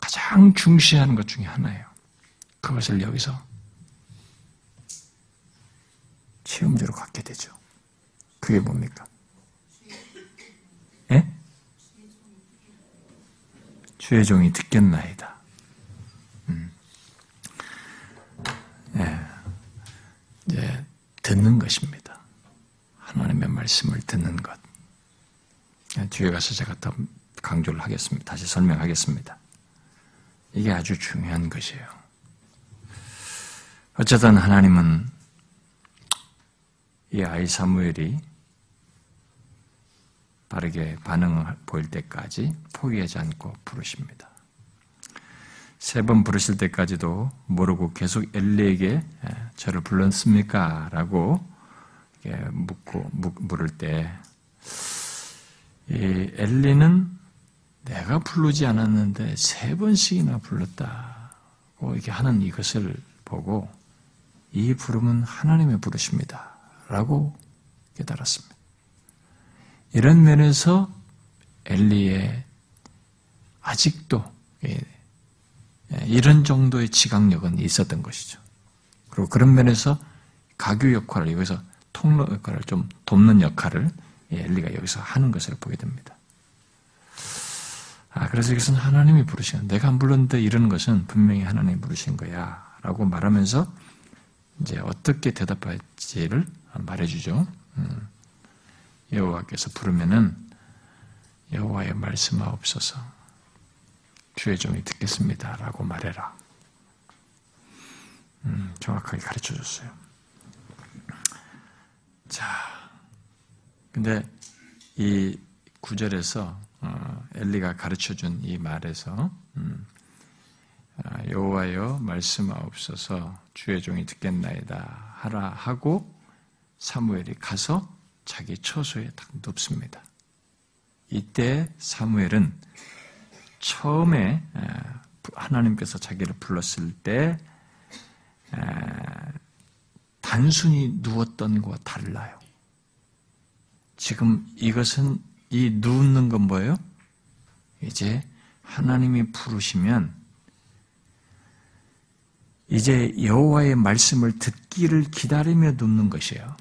가장 중시하는 것 중에 하나예요. 그것을 여기서 체험적으로 갖게 되죠. 그게 뭡니까? 예? 주의 종이 듣겠나이다. 음. 예. 이제 듣는 것입니다. 하나님의 말씀을 듣는 것. 예, 뒤에 가서 제가 더 강조를 하겠습니다. 다시 설명하겠습니다. 이게 아주 중요한 것이에요. 어쨌든 하나님은 이 아이 사무엘이 바르게 반응을 보일 때까지 포기하지 않고 부르십니다. 세 번 부르실 때까지도 모르고 계속 엘리에게 저를 불렀습니까? 라고 묻고 물을 때 엘리는 내가 부르지 않았는데 세 번씩이나 불렀다고 이렇게 하는 이것을 보고 이 부름은 하나님의 부르십니다. 라고 깨달았습니다. 이런 면에서 엘리의 아직도 이런 정도의 지각력은 있었던 것이죠. 그리고 그런 면에서 가교 역할을 여기서 통로 역할을 좀 돕는 역할을 예, 엘리가 여기서 하는 것을 보게 됩니다. 아, 그래서 여기서는 하나님이 부르신, 내가 안 불렀는데 이러는 것은 분명히 하나님이 부르신 거야. 라고 말하면서 이제 어떻게 대답할지를 말해주죠. 음. 여호와께서 부르면은 여호와의 말씀하옵소서 주의 종이 듣겠습니다 라고 말해라. 음, 정확하게 가르쳐 줬어요. 자, 근데 이 구절에서 어, 엘리가 가르쳐 준 이 말에서 음, 아, 여호와여 말씀하옵소서 주의 종이 듣겠나이다 하라 하고 사무엘이 가서 자기 처소에 딱 눕습니다. 이때 사무엘은 처음에 하나님께서 자기를 불렀을 때 단순히 누웠던 것과 달라요. 지금 이것은 이 누우는 건 뭐예요? 이제 하나님이 부르시면 이제 여호와의 말씀을 듣기를 기다리며 눕는 것이에요.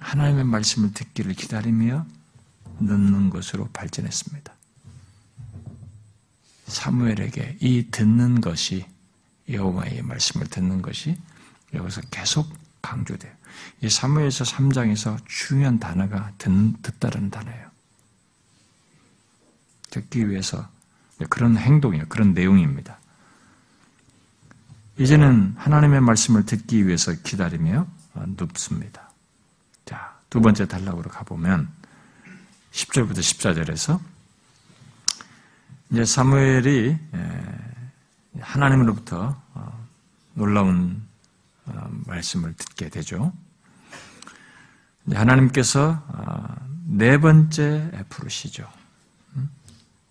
하나님의 말씀을 듣기를 기다리며 듣는 것으로 발전했습니다. 사무엘에게 이 듣는 것이 여호와의 말씀을 듣는 것이 여기서 계속 강조돼요. 이 사무엘서 3장에서 중요한 단어가 듣, 듣다라는 단어예요. 듣기 위해서 그런 행동이에요. 그런 내용입니다. 이제는 하나님의 말씀을 듣기 위해서 기다리며 눕습니다. 두 번째 단락으로 가보면 10절부터 14절에서 이제 사무엘이 하나님으로부터 어, 놀라운 어, 말씀을 듣게 되죠. 하나님께서 어, 네 번째 부르시죠. 음?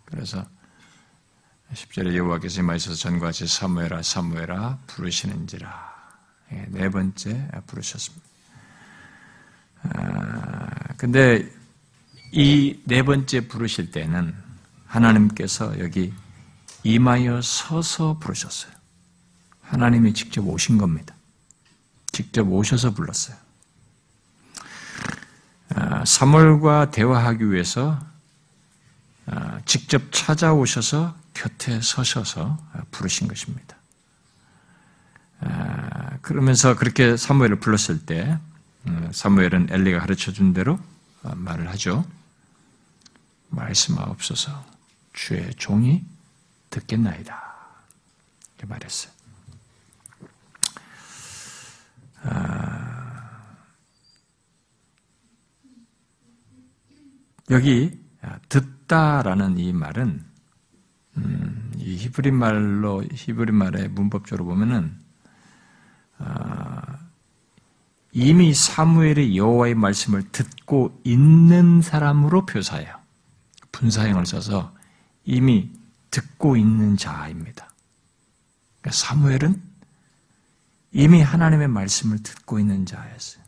그래서 10절에 여호와께서 말씀에서 전과 같이 사무엘아 사무엘아 부르시는지라 예, 네 번째 부르셨습니다. 아, 근데 이 네 번째 부르실 때는 하나님께서 여기 임하여 서서 부르셨어요. 하나님이 직접 오신 겁니다. 직접 오셔서 불렀어요. 아, 사물과 대화하기 위해서 아, 직접 찾아오셔서 곁에 서셔서 부르신 것입니다. 그러면서 그렇게 사무엘을 불렀을 때 음, 사무엘은 엘리가 가르쳐 준 대로 어, 말을 하죠. 말씀하옵소서 주의 종이 듣겠나이다. 이렇게 말했어요. 아, 여기 듣다라는 이 말은 음, 이 히브리 말로 히브리 말의 문법적으로 보면은 어, 이미 사무엘의 여호와의 말씀을 듣고 있는 사람으로 표사해요. 분사형을 써서 이미 듣고 있는 자입니다. 그러니까 사무엘은 이미 하나님의 말씀을 듣고 있는 자였어요.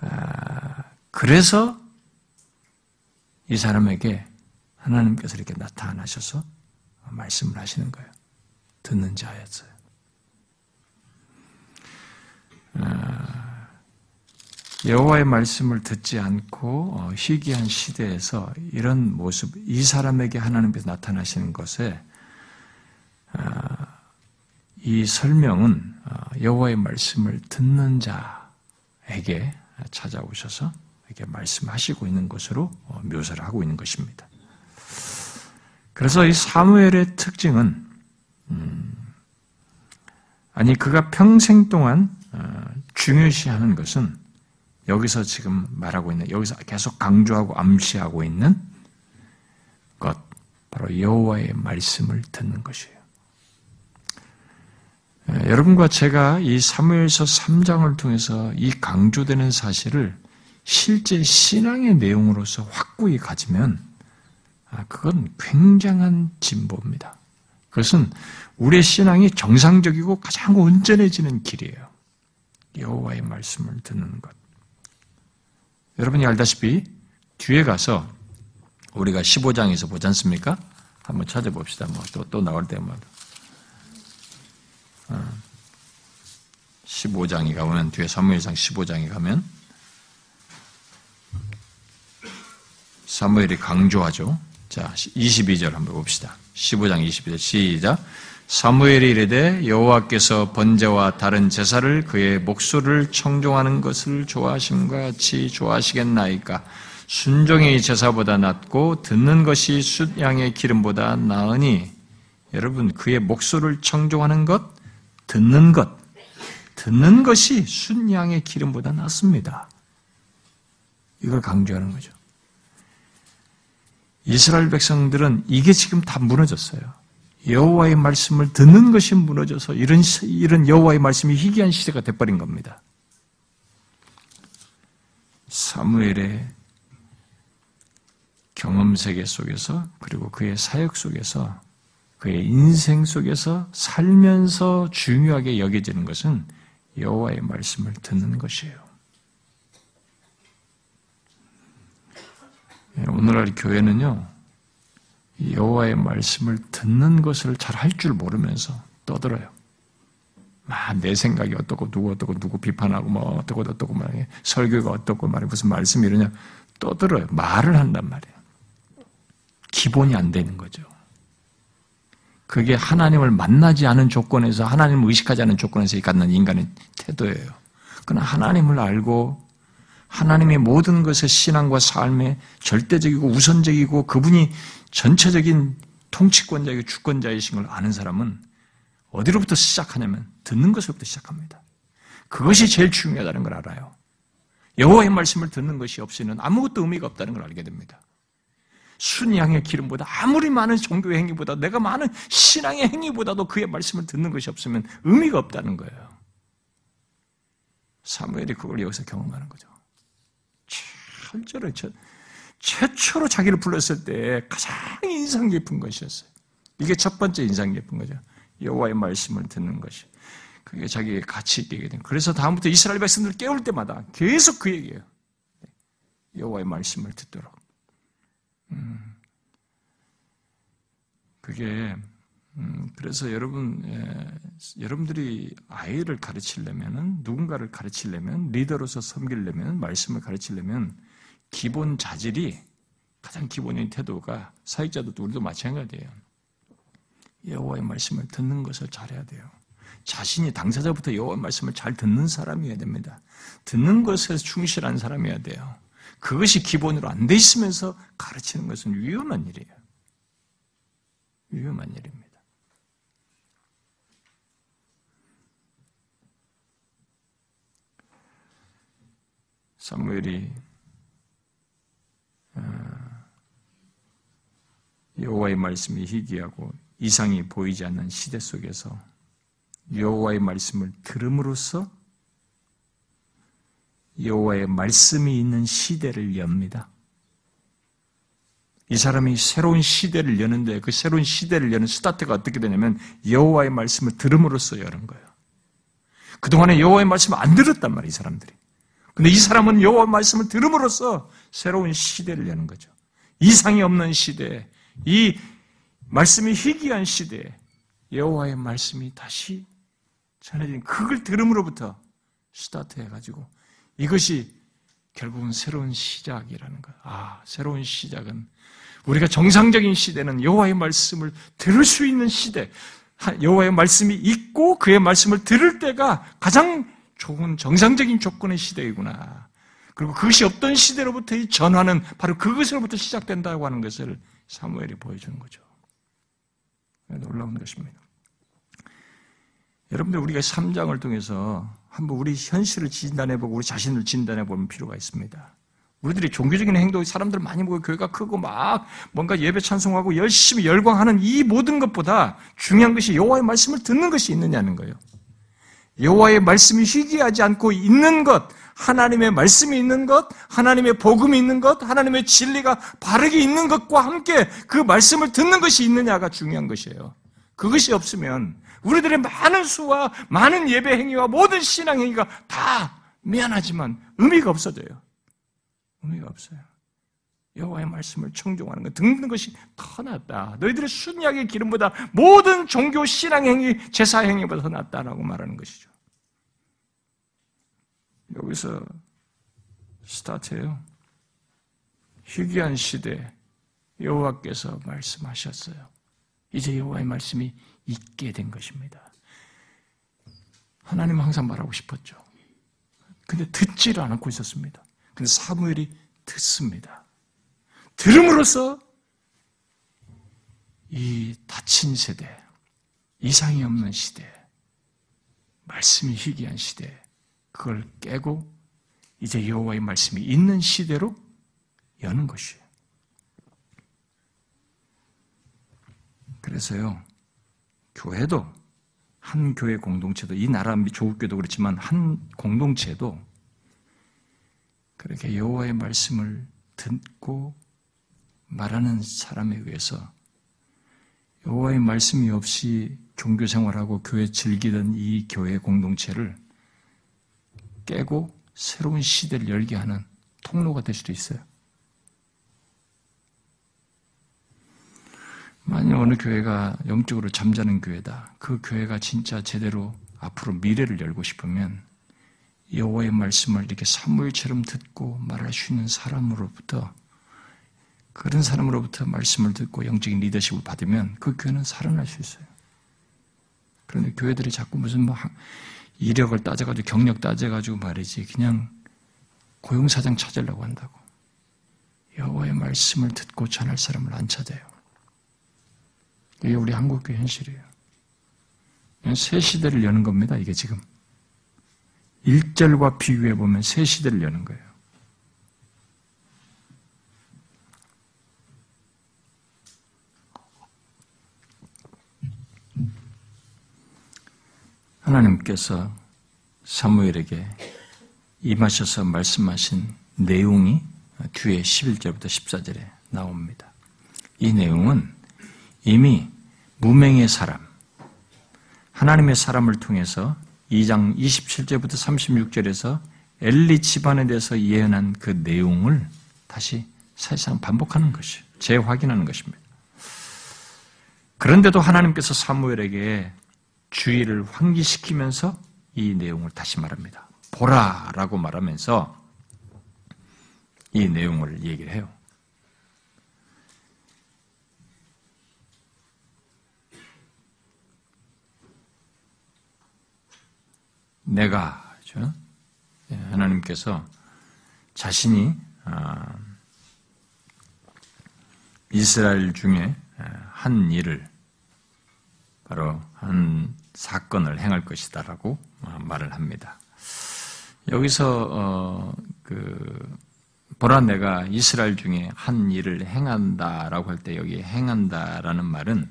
아, 그래서 이 사람에게 하나님께서 이렇게 나타나셔서 말씀을 하시는 거예요. 듣는 자였어요. 아, 여호와의 말씀을 듣지 않고 어, 희귀한 시대에서 이런 모습, 이 사람에게 하나님께서 나타나시는 것에 아, 이 설명은 어, 여호와의 말씀을 듣는 자에게 찾아오셔서 이렇게 말씀하시고 있는 것으로 어, 묘사를 하고 있는 것입니다. 그래서 이 사무엘의 특징은 음, 아니 그가 평생 동안 어, 중요시하는 것은 여기서 지금 말하고 있는 여기서 계속 강조하고 암시하고 있는 것 바로 여호와의 말씀을 듣는 것이에요. 예, 여러분과 제가 이 사무엘서 3장을 통해서 이 강조되는 사실을 실제 신앙의 내용으로서 확고히 가지면 아, 그건 굉장한 진보입니다. 그것은 우리의 신앙이 정상적이고 가장 온전해지는 길이에요. 여호와의 말씀을 듣는 것. 여러분이 알다시피 뒤에 가서 우리가 15장에서 보지 않습니까? 한번 찾아봅시다. 뭐 또 또 나올 때마다. 15장이 가면 뒤에 사무엘상 15장에 가면 사무엘이 강조하죠. 자, 22절 한번 봅시다. 15장 22절 시작. 사무엘이 이르되 여호와께서 번제와 다른 제사를 그의 목소리를 청종하는 것을 좋아하심과 같이 좋아하시겠나이까 순종이 제사보다 낫고 듣는 것이 숫양의 기름보다 나으니 여러분 그의 목소리를 청종하는 것 듣는 것 듣는 것이 순양의 기름보다 낫습니다. 이걸 강조하는 거죠. 이스라엘 백성들은 이게 지금 다 무너졌어요. 여호와의 말씀을 듣는 것이 무너져서 이런 이런 여호와의 말씀이 희귀한 시대가 돼버린 겁니다. 사무엘의 경험 세계 속에서 그리고 그의 사역 속에서 그의 인생 속에서 살면서 중요하게 여겨지는 것은 여호와의 말씀을 듣는 것이에요. 예, 오늘날 교회는요, 여호와의 말씀을 듣는 것을 잘 할 줄 모르면서 떠들어요. 막내 생각이 어떻고 누구 어떻고 누구 비판하고 뭐 어떻고 어떻고 막 설교가 어떻고 말이 무슨 말씀이 이러냐 떠들어요. 말을 한단 말이에요. 기본이 안 되는 거죠. 그게 하나님을 만나지 않은 조건에서 하나님을 의식하지 않은 조건에서 갖는 인간의 태도예요. 그러나 하나님을 알고 하나님의 모든 것의 신앙과 삶에 절대적이고 우선적이고 그분이 전체적인 통치권자이고 주권자이신 걸 아는 사람은 어디로부터 시작하냐면 듣는 것으로부터 시작합니다. 그것이 제일 중요하다는 걸 알아요. 여호와의 말씀을 듣는 것이 없이는 아무것도 의미가 없다는 걸 알게 됩니다. 순양의 기름보다 아무리 많은 종교의 행위보다 내가 많은 신앙의 행위보다도 그의 말씀을 듣는 것이 없으면 의미가 없다는 거예요. 사무엘이 그걸 여기서 경험하는 거죠. 철저히 최초로 자기를 불렀을 때 가장 인상 깊은 것이었어요. 이게 첫 번째 인상 깊은 거죠. 여호와의 말씀을 듣는 것이. 그게 자기의 가치 있게 된. 그래서 다음부터 이스라엘 백성들 깨울 때마다 계속 그 얘기예요. 여호와의 말씀을 듣도록. 음. 그게 음, 그래서 여러분 예, 여러분들이 아이를 가르치려면은 누군가를 가르치려면 리더로서 섬기려면 말씀을 가르치려면 기본 자질이 가장 기본적인 태도가 사역자도 우리도 마찬가지예요. 여호와의 말씀을 듣는 것을 잘해야 돼요. 자신이 당사자부터 여호와의 말씀을 잘 듣는 사람이어야 됩니다. 듣는 것에 충실한 사람이어야 돼요. 그것이 기본으로 안 돼 있으면서 가르치는 것은 위험한 일이에요. 위험한 일입니다. 사무엘이 어, 여호와의 말씀이 희귀하고 이상이 보이지 않는 시대 속에서 여호와의 말씀을 들음으로써 여호와의 말씀이 있는 시대를 엽니다. 이 사람이 새로운 시대를 여는데 그 새로운 시대를 여는 스타트가 어떻게 되냐면 여호와의 말씀을 들음으로써 여는 거예요. 그동안에 여호와의 말씀을 안 들었단 말이에요, 이 사람들이. 근데 이 사람은 여호와 말씀을 들음으로써 새로운 시대를 여는 거죠. 이상이 없는 시대, 이 말씀이 희귀한 시대에 여호와의 말씀이 다시 전해진 그걸 들음으로부터 스타트해 가지고 이것이 결국은 새로운 시작이라는 거. 아, 새로운 시작은 우리가 정상적인 시대는 여호와의 말씀을 들을 수 있는 시대, 여호와의 말씀이 있고 그의 말씀을 들을 때가 가장 좋은 정상적인 조건의 시대이구나. 그리고 그것이 없던 시대로부터 이 전환은 바로 그것으로부터 시작된다고 하는 것을 사무엘이 보여주는 거죠. 놀라운 것입니다. 여러분들 우리가 3장을 통해서 한번 우리 현실을 진단해보고 우리 자신을 진단해보는 필요가 있습니다. 우리들이 종교적인 행동, 사람들 많이 모여 교회가 크고 막 뭔가 예배 찬송하고 열심히 열광하는 이 모든 것보다 중요한 것이 여호와의 말씀을 듣는 것이 있느냐는 거예요. 여호와의 말씀이 희귀하지 않고 있는 것, 하나님의 말씀이 있는 것, 하나님의 복음이 있는 것, 하나님의 진리가 바르게 있는 것과 함께 그 말씀을 듣는 것이 있느냐가 중요한 것이에요. 그것이 없으면 우리들의 많은 수와 많은 예배 행위와 모든 신앙 행위가 다 미안하지만 의미가 없어져요. 의미가 없어요. 여호와의 말씀을 청종하는 것 듣는 것이 더 낫다. 너희들의 순약의 기름보다 모든 종교 신앙 행위, 제사 행위보다 더 낫다라고 말하는 것이죠. 여기서 스타트예요. 희귀한 시대 여호와께서 말씀하셨어요. 이제 여호와의 말씀이 있게 된 것입니다. 하나님은 항상 말하고 싶었죠. 근데 듣지를 않고 있었습니다. 근데 사무엘이 듣습니다. 들음으로써 이 다친 세대, 이상이 없는 시대, 말씀이 희귀한 시대, 그걸 깨고 이제 여호와의 말씀이 있는 시대로 여는 것이에요. 그래서요, 교회도 한 교회 공동체도 이 나라 조국교도 그렇지만 한 공동체도 그렇게 여호와의 말씀을 듣고 말하는 사람에 의해서 여호와의 말씀이 없이 종교 생활하고 교회 즐기던 이 교회 공동체를 깨고 새로운 시대를 열게 하는 통로가 될 수도 있어요. 만약 어느 교회가 영적으로 잠자는 교회다. 그 교회가 진짜 제대로 앞으로 미래를 열고 싶으면 여호와의 말씀을 이렇게 사무엘처럼 듣고 말할 수 있는 사람으로부터 그런 사람으로부터 말씀을 듣고 영적인 리더십을 받으면 그 교회는 살아날 수 있어요. 그런데 교회들이 자꾸 무슨 뭐 이력을 따져가지고 경력 따져가지고 말이지 그냥 고용사장 찾으려고 한다고. 여호와의 말씀을 듣고 전할 사람을 안 찾아요. 이게 우리 한국교회 현실이에요. 새 시대를 여는 겁니다, 이게 지금. 1절과 비교해 보면 새 시대를 여는 거예요. 하나님께서 사무엘에게 임하셔서 말씀하신 내용이 뒤에 11절부터 14절에 나옵니다. 이 내용은 이미 무명의 사람, 하나님의 사람을 통해서 2장 27절부터 36절에서 엘리 집안에 대해서 예언한 그 내용을 다시 사실상 반복하는 것이 재확인하는 것입니다. 그런데도 하나님께서 사무엘에게 주의를 환기시키면서 이 내용을 다시 말합니다. 보라 라고 말하면서 이 내용을 얘기를 해요. 내가 예, 하나님께서 자신이 아, 이스라엘 중에 한 일을 바로 한 사건을 행할 것이다라고 어, 말을 합니다. 여기서 어, 그 보라 내가 이스라엘 중에 한 일을 행한다라고 할 때 여기 행한다라는 말은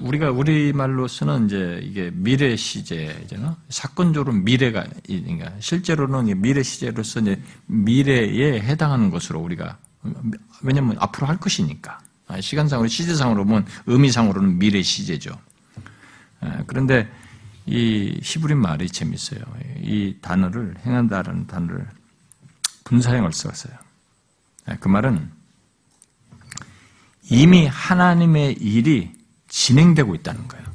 우리가 우리 말로서는 이제 이게 미래 시제잖아. 사건적으로 미래가 그러니까 실제로는 미래 시제로서 이제 미래에 해당하는 것으로 우리가 왜냐면 앞으로 할 것이니까 시간상으로 시제상으로 보면 의미상으로는 미래 시제죠. 그런데 이 히브리 말이 재밌어요. 이 단어를 행한다라는 단어를 분사형을 썼어요. 그 말은 이미 하나님의 일이 진행되고 있다는 거예요.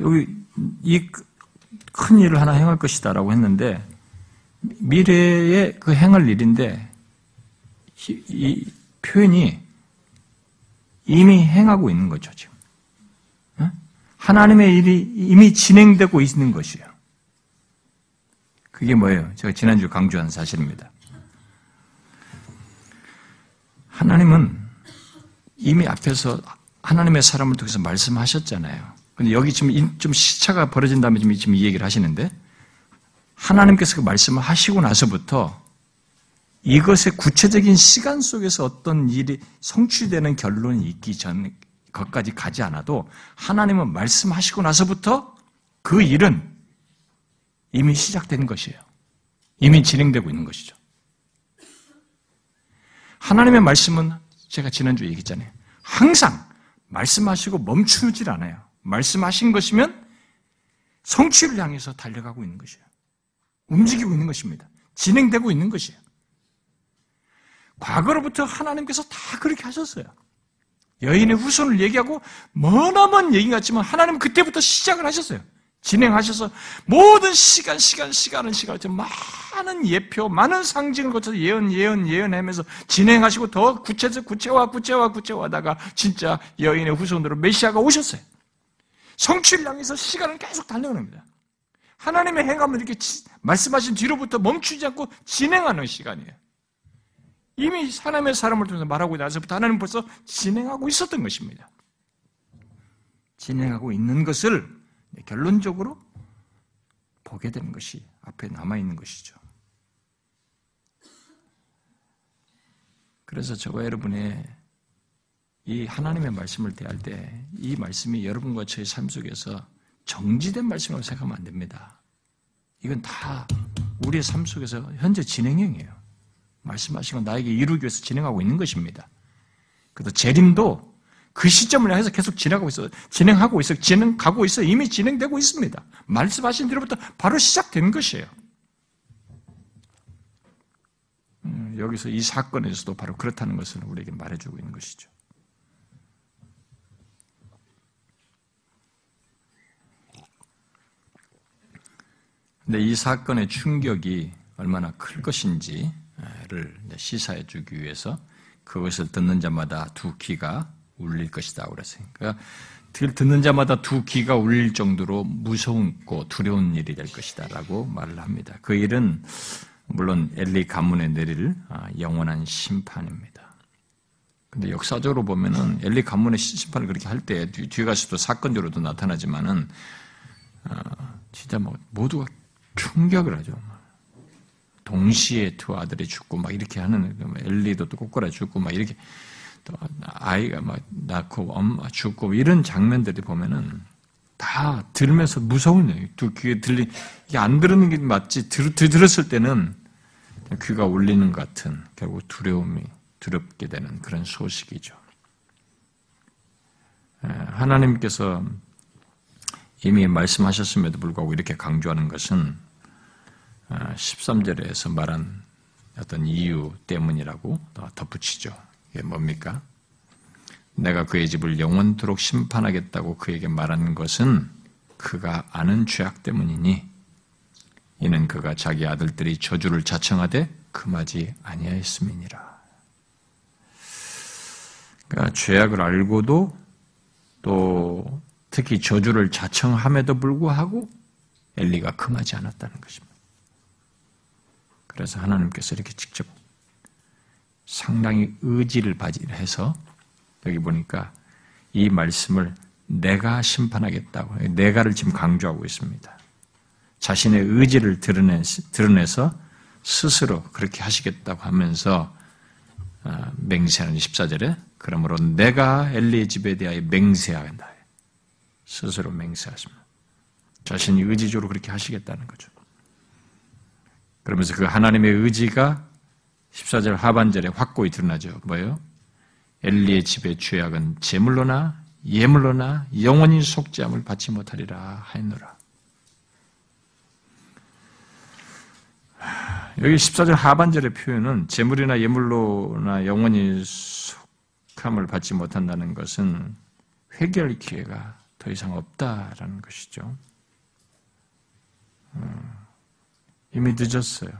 여기 이 큰 일을 하나 행할 것이다라고 했는데 미래에 그 행할 일인데 이 표현이 이미 행하고 있는 거죠 지금. 하나님의 일이 이미 진행되고 있는 것이에요. 그게 뭐예요? 제가 지난주 강조한 사실입니다. 하나님은 이미 앞에서 하나님의 사람을 통해서 말씀하셨잖아요. 근데 여기 지금 좀 시차가 벌어진 다음에 지금 이 얘기를 하시는데 하나님께서 그 말씀을 하시고 나서부터 이것의 구체적인 시간 속에서 어떤 일이 성취되는 결론이 있기 전 것까지 가지 않아도 하나님은 말씀하시고 나서부터 그 일은 이미 시작된 것이에요. 이미 진행되고 있는 것이죠. 하나님의 말씀은 제가 지난주에 얘기했잖아요. 항상 말씀하시고 멈추질 않아요. 말씀하신 것이면 성취를 향해서 달려가고 있는 것이에요. 움직이고 있는 것입니다. 진행되고 있는 것이에요. 과거로부터 하나님께서 다 그렇게 하셨어요. 여인의 후손을 얘기하고 머나먼 얘기 같지만 하나님은 그때부터 시작을 하셨어요. 진행하셔서 모든 시간, 시간, 시간은 시간을 많은 예표, 많은 상징을 거쳐서 예언, 예언, 예언하면서 진행하시고 더 구체적, 구체화, 구체화, 구체화하다가 진짜 여인의 후손으로 메시아가 오셨어요. 성취를 향해서 시간은 계속 달려갑니다. 하나님의 행함을 이렇게 말씀하신 뒤로부터 멈추지 않고 진행하는 시간이에요. 이미 하나님의 사람을 통해서 말하고 나서부터 하나님 벌써 진행하고 있었던 것입니다. 진행하고 있는 것을 결론적으로 보게 되는 것이 앞에 남아있는 것이죠. 그래서 저와 여러분의 이 하나님의 말씀을 대할 때 이 말씀이 여러분과 저의 삶 속에서 정지된 말씀으로 생각하면 안 됩니다. 이건 다 우리의 삶 속에서 현재 진행형이에요. 말씀하신 건 나에게 이루기 위해서 진행하고 있는 것입니다. 그래서 재림도 그 시점을 향해서 계속 진행하고 있어, 진행하고 있어, 진행하고 있어, 이미 진행되고 있습니다. 말씀하신 뒤로부터 바로 시작된 것이에요. 음, 여기서 이 사건에서도 바로 그렇다는 것을 우리에게 말해주고 있는 것이죠. 근데 이 사건의 충격이 얼마나 클 것인지 를 시사해 주기 위해서 그것을 듣는 자마다 두 귀가 울릴 것이다 그랬어요. 그러니까 듣는 자마다 두 귀가 울릴 정도로 무서운고 두려운 일이 될 것이다라고 말을 합니다. 그 일은 물론 엘리 가문에 내릴 아, 영원한 심판입니다. 근데 역사적으로 보면은 엘리 가문의 심판을 그렇게 할 때 뒤에 가서도 사건적으로도 나타나지만은 아, 진짜 뭐 모두가 충격을 하죠. 동시에 두 아들이 죽고 막 이렇게 하는 엘리도 또 꼬꾸라 죽고 막 이렇게 또 아이가 막 낳고 엄마 죽고 이런 장면들이 보면은 다 들으면서 무서운 얘기. 두 귀에 들리 이게 안 들으는 게 맞지. 들, 들었을 때는 귀가 울리는 것 같은 결국 두려움이 두렵게 되는 그런 소식이죠. 하나님께서 이미 말씀하셨음에도 불구하고 이렇게 강조하는 것은 13절에서 말한 어떤 이유 때문이라고 덧붙이죠. 이게 뭡니까? 내가 그의 집을 영원토록 심판하겠다고 그에게 말하는 것은 그가 아는 죄악 때문이니 이는 그가 자기 아들들이 저주를 자청하되 금하지 아니하였음이니라. 그러니까 죄악을 알고도 또 특히 저주를 자청함에도 불구하고 엘리가 금하지 않았다는 것입니다. 그래서 하나님께서 이렇게 직접 상당히 의지를 바지해서 여기 보니까 이 말씀을 내가 심판하겠다고 내가를 지금 강조하고 있습니다. 자신의 의지를 드러내, 드러내서 스스로 그렇게 하시겠다고 하면서 어, 맹세하는 14절에 그러므로 내가 엘리의 집에 대하여 맹세한다. 스스로 맹세하십니다. 자신이 의지적으로 그렇게 하시겠다는 거죠. 그러면서 그 하나님의 의지가 14절 하반절에 확고히 드러나죠. 뭐예요? 엘리의 집의 죄악은 제물로나 예물로나 영원히 속죄함을 받지 못하리라 하였노라. 여기 14절 하반절의 표현은 제물이나 예물로나 영원히 속함을 받지 못한다는 것은 회개할 기회가 더 이상 없다라는 것이죠. 음, 이미 늦었어요.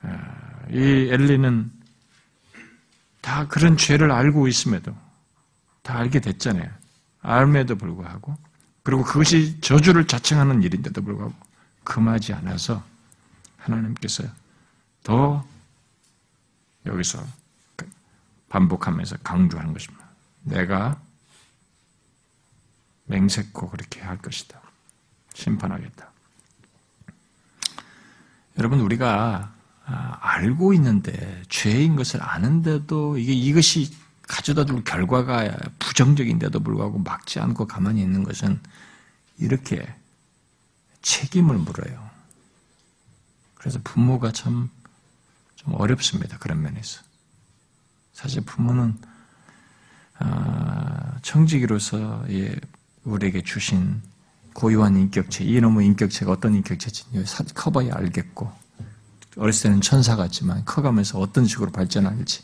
아, 이 엘리는 다 그런 죄를 알고 있음에도 다 알게 됐잖아요. 알에도 불구하고 그리고 그것이 저주를 자청하는 일인데도 불구하고 금하지 않아서 하나님께서 더 여기서 반복하면서 강조하는 것입니다. 내가 맹세코 그렇게 할 것이다. 심판하겠다. 여러분 우리가 아, 알고 있는데 죄인 것을 아는데도 이게 이것이 가져다 줄 결과가 부정적인데도 불구하고 막지 않고 가만히 있는 것은 이렇게 책임을 물어요. 그래서 부모가 참 좀 어렵습니다. 그런 면에서. 사실 부모는 아, 청지기로서 우리에게 주신 고유한 인격체, 이놈의 인격체가 어떤 인격체인지 커봐야 알겠고 어렸을 때는 천사 같지만 커가면서 어떤 식으로 발전할지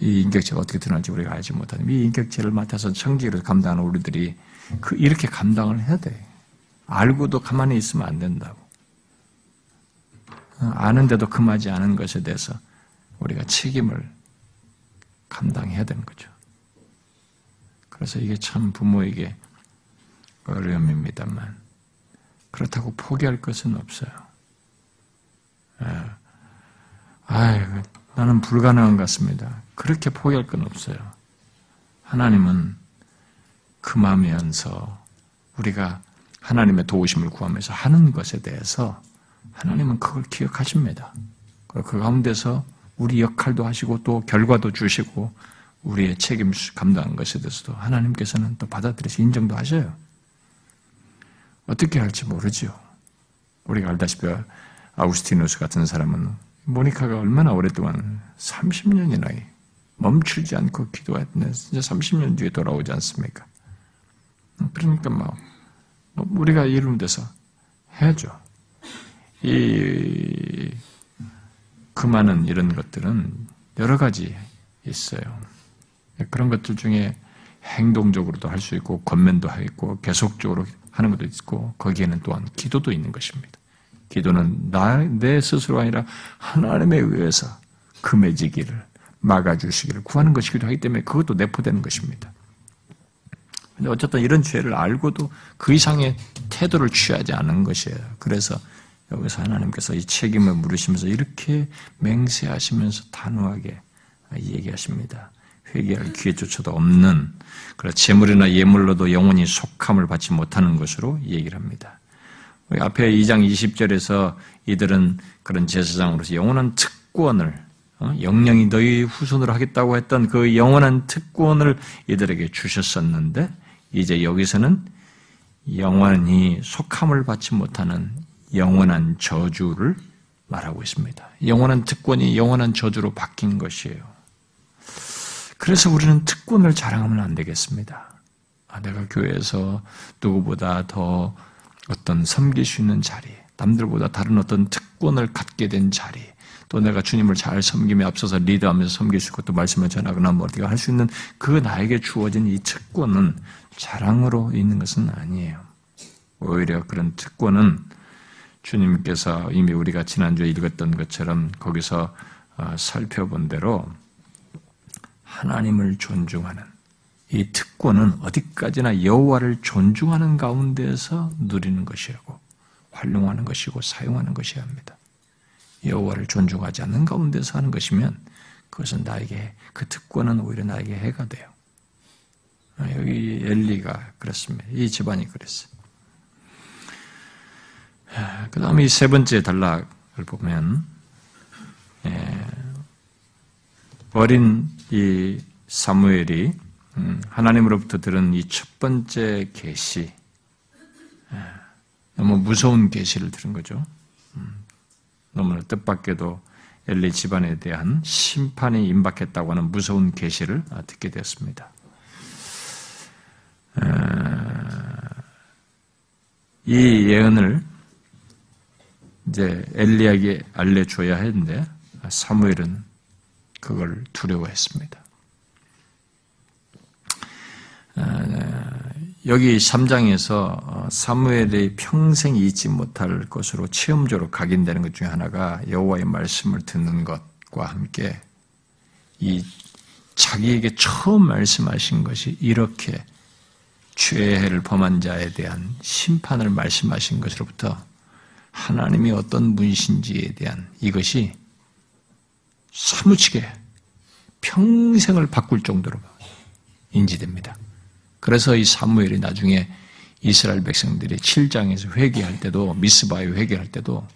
이 인격체가 어떻게 드러날지 우리가 알지 못하는 이 인격체를 맡아서 청지기로 감당하는 우리들이 그 이렇게 감당을 해야 돼. 알고도 가만히 있으면 안 된다고. 어, 아는데도 금하지 않은 것에 대해서 우리가 책임을 감당해야 되는 거죠. 그래서 이게 참 부모에게 어려움입니다만 그렇다고 포기할 것은 없어요. 아, 나는 불가능한 것 같습니다. 그렇게 포기할 건 없어요. 하나님은 금하면서 우리가 하나님의 도우심을 구하면서 하는 것에 대해서 하나님은 그걸 기억하십니다. 그 가운데서 우리 역할도 하시고 또 결과도 주시고 우리의 책임 감당한 것에 대해서도 하나님께서는 또 받아들여서 인정도 하셔요. 어떻게 할지 모르죠. 우리가 알다시피 아우스티누스 같은 사람은 모니카가 얼마나 오랫동안 30년이나 멈추지 않고 기도했는데 이제 30년 뒤에 돌아오지 않습니까? 그러니까 뭐, 뭐 우리가 이름 돼서 해야죠. 이그 많은 이런 것들은 여러 가지 있어요. 그런 것들 중에 행동적으로도 할 수 있고 권면도 하고 계속적으로 하는 것도 있고 거기에는 또한 기도도 있는 것입니다. 기도는 나, 내 스스로가 아니라 하나님에 의해서 금해지기를 막아주시기를 구하는 것이기도 하기 때문에 그것도 내포되는 것입니다. 근데 어쨌든 이런 죄를 알고도 그 이상의 태도를 취하지 않은 것이에요. 그래서 여기서 하나님께서 이 책임을 물으시면서 이렇게 맹세하시면서 단호하게 얘기하십니다. 회개할 기회조차도 없는 그래 재물이나 예물로도 영원히 속함을 받지 못하는 것으로 얘기를 합니다. 앞에 2장 20절에서 이들은 그런 제사장으로서 영원한 특권을 어? 영영이 너희 후손으로 하겠다고 했던 그 영원한 특권을 이들에게 주셨었는데 이제 여기서는 영원히 속함을 받지 못하는 영원한 저주를 말하고 있습니다. 영원한 특권이 영원한 저주로 바뀐 것이에요. 그래서 우리는 특권을 자랑하면 안 되겠습니다. 아, 내가 교회에서 누구보다 더 어떤 섬길 수 있는 자리, 남들보다 다른 어떤 특권을 갖게 된 자리, 또 내가 주님을 잘 섬김에 앞서서 리드하면서 섬길 수 있고 또 말씀을 전하거나 뭐 어디가 할수 있는 그 나에게 주어진 이 특권은 자랑으로 있는 것은 아니에요. 오히려 그런 특권은 주님께서 이미 우리가 지난주에 읽었던 것처럼 거기서 어, 살펴본 대로 하나님을 존중하는 이 특권은 어디까지나 여호와를 존중하는 가운데서 누리는 것이고 활용하는 것이고 사용하는 것이야 합니다. 여호와를 존중하지 않는 가운데서 하는 것이면 그것은 나에게 그 특권은 오히려 나에게 해가 돼요. 아, 여기 엘리가 그렇습니다. 이 집안이 그랬어요. 그 다음에 이 세 번째 단락을 보면 예, 어린 이 사무엘이 음, 하나님으로부터 들은 이 첫 번째 계시 예, 너무 무서운 계시를 들은 거죠. 음, 너무나 뜻밖에도 엘리 집안에 대한 심판이 임박했다고 하는 무서운 계시를 듣게 되었습니다. 이 예언을 이제 엘리에게 알려줘야 했는데 사무엘은 그걸 두려워했습니다. 여기 3장에서 어, 사무엘의 평생 잊지 못할 것으로 체험적으로 각인되는 것 중에 하나가 여호와의 말씀을 듣는 것과 함께 이 자기에게 처음 말씀하신 것이 이렇게 죄를 범한 자에 대한 심판을 말씀하신 것으로부터 하나님이 어떤 분이신지에 대한 이것이 사무치게 평생을 바꿀 정도로 인지됩니다. 그래서 이 사무엘이 나중에 이스라엘 백성들이 7장에서 회개할 때도 미스바에 회개할 때도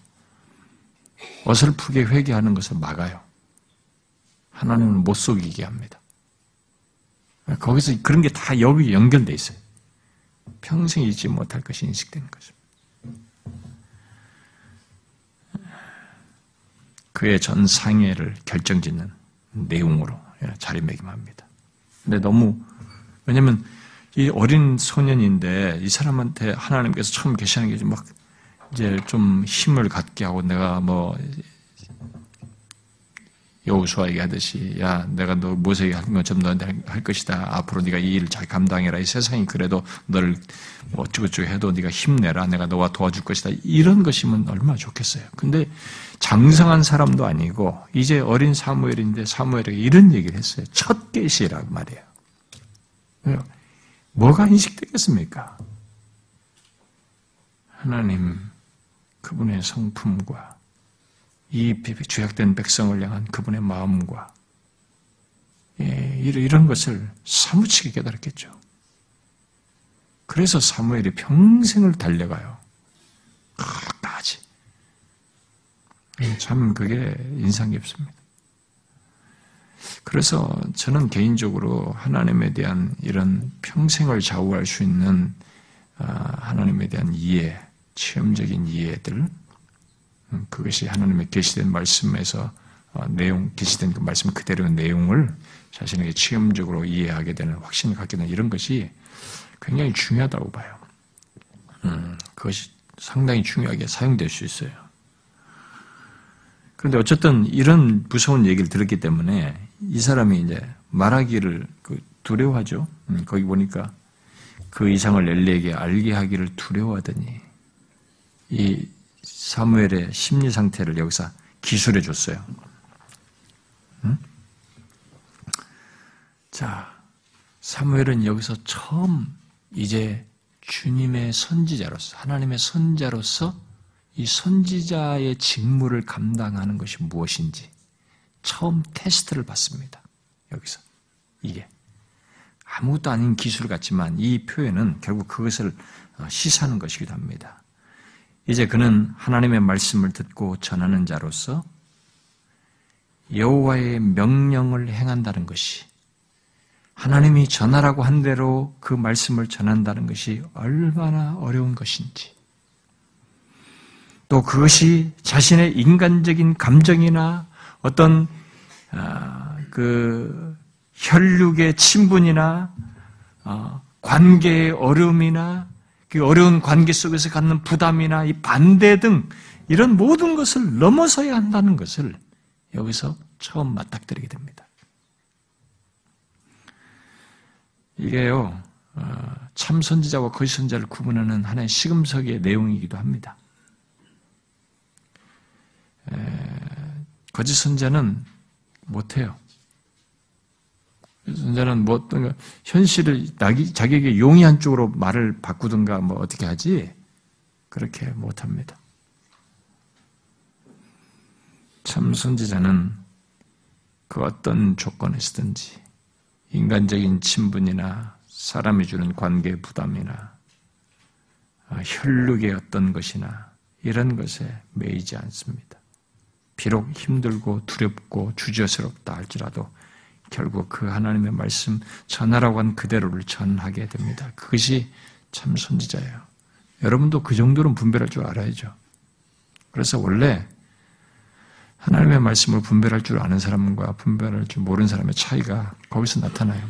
어설프게 회개하는 것을 막아요. 하나님은 못 속이게 합니다. 거기서 그런 게 다 여기 연결돼 있어요. 평생 잊지 못할 것이 인식되는 것입니다. 그의 전 상해를 결정짓는 내용으로 자리매김합니다. 근데 너무 왜냐하면 이 어린 소년인데 이 사람한테 하나님께서 처음 계시는 게 막 이제 좀 힘을 갖게 하고 내가 뭐 여우수아에게 하듯이 야 내가 너 모세에게 한 것처럼 너한테 할 것이다. 앞으로 네가 이 일을 잘 감당해라. 이 세상이 그래도 너를 뭐 어쩌고저쩌고 해도 네가 힘내라. 내가 너와 도와줄 것이다. 이런 것이면 얼마나 좋겠어요. 근데 장성한 사람도 아니고 이제 어린 사무엘인데 사무엘에게 이런 얘기를 했어요 첫 계시라고 말이에요. 뭐가 인식되겠습니까? 하나님 그분의 성품과 이 죄악된 백성을 향한 그분의 마음과 예, 이런 것을 사무치게 깨달았겠죠. 그래서 사무엘이 평생을 달려가요. 끝까지. 예, 참 그게 인상 깊습니다. 그래서 저는 개인적으로 하나님에 대한 이런 평생을 좌우할 수 있는 아, 하나님에 대한 이해, 체험적인 이해들, 음, 그것이 하나님의 계시된 말씀에서 어, 내용, 계시된 그 말씀 그대로의 내용을 자신에게 체험적으로 이해하게 되는 확신을 갖게 되는 이런 것이 굉장히 중요하다고 봐요. 음, 그것이 상당히 중요하게 사용될 수 있어요. 그런데 어쨌든 이런 무서운 얘기를 들었기 때문에 이 사람이 이제 말하기를 그 두려워하죠. 음, 거기 보니까 그 이상을 엘리에게 알게 하기를 두려워하더니 이 사무엘의 심리 상태를 여기서 기술해 줬어요. 응? 자, 사무엘은 여기서 처음 이제 주님의 선지자로서 하나님의 선자로서 이 선지자의 직무를 감당하는 것이 무엇인지 처음 테스트를 받습니다. 여기서. 이게. 아무것도 아닌 기술 같지만 이 표현은 결국 그것을 어, 시사하는 것이기도 합니다. 이제 그는 하나님의 말씀을 듣고 전하는 자로서 여호와의 명령을 행한다는 것이 하나님이 전하라고 한 대로 그 말씀을 전한다는 것이 얼마나 어려운 것인지 또 그것이 자신의 인간적인 감정이나 어떤 아, 그 혈육의 친분이나 어, 관계의 어려움이나 그 어려운 관계 속에서 갖는 부담이나 이 반대 등 이런 모든 것을 넘어서야 한다는 것을 여기서 처음 맞닥뜨리게 됩니다. 이게요, 어, 참 선지자와 거짓 선지자를 구분하는 하나의 시금석의 내용이기도 합니다. 거짓 선자는 못해요. 선자는 뭐 어떤 현실을 자기에게 용이한 쪽으로 말을 바꾸든가 뭐 어떻게 하지 그렇게 못합니다. 참 선지자는 그 어떤 조건에서든지 인간적인 친분이나 사람이 주는 관계 부담이나 혈육의 어떤 것이나 이런 것에 매이지 않습니다. 비록 힘들고 두렵고 주저스럽다 할지라도 결국 그 하나님의 말씀 전하라고 한 그대로를 전하게 됩니다. 그것이 참 선지자예요. 여러분도 그 정도는 분별할 줄 알아야죠. 그래서 원래 하나님의 말씀을 분별할 줄 아는 사람과 분별할 줄 모르는 사람의 차이가 거기서 나타나요.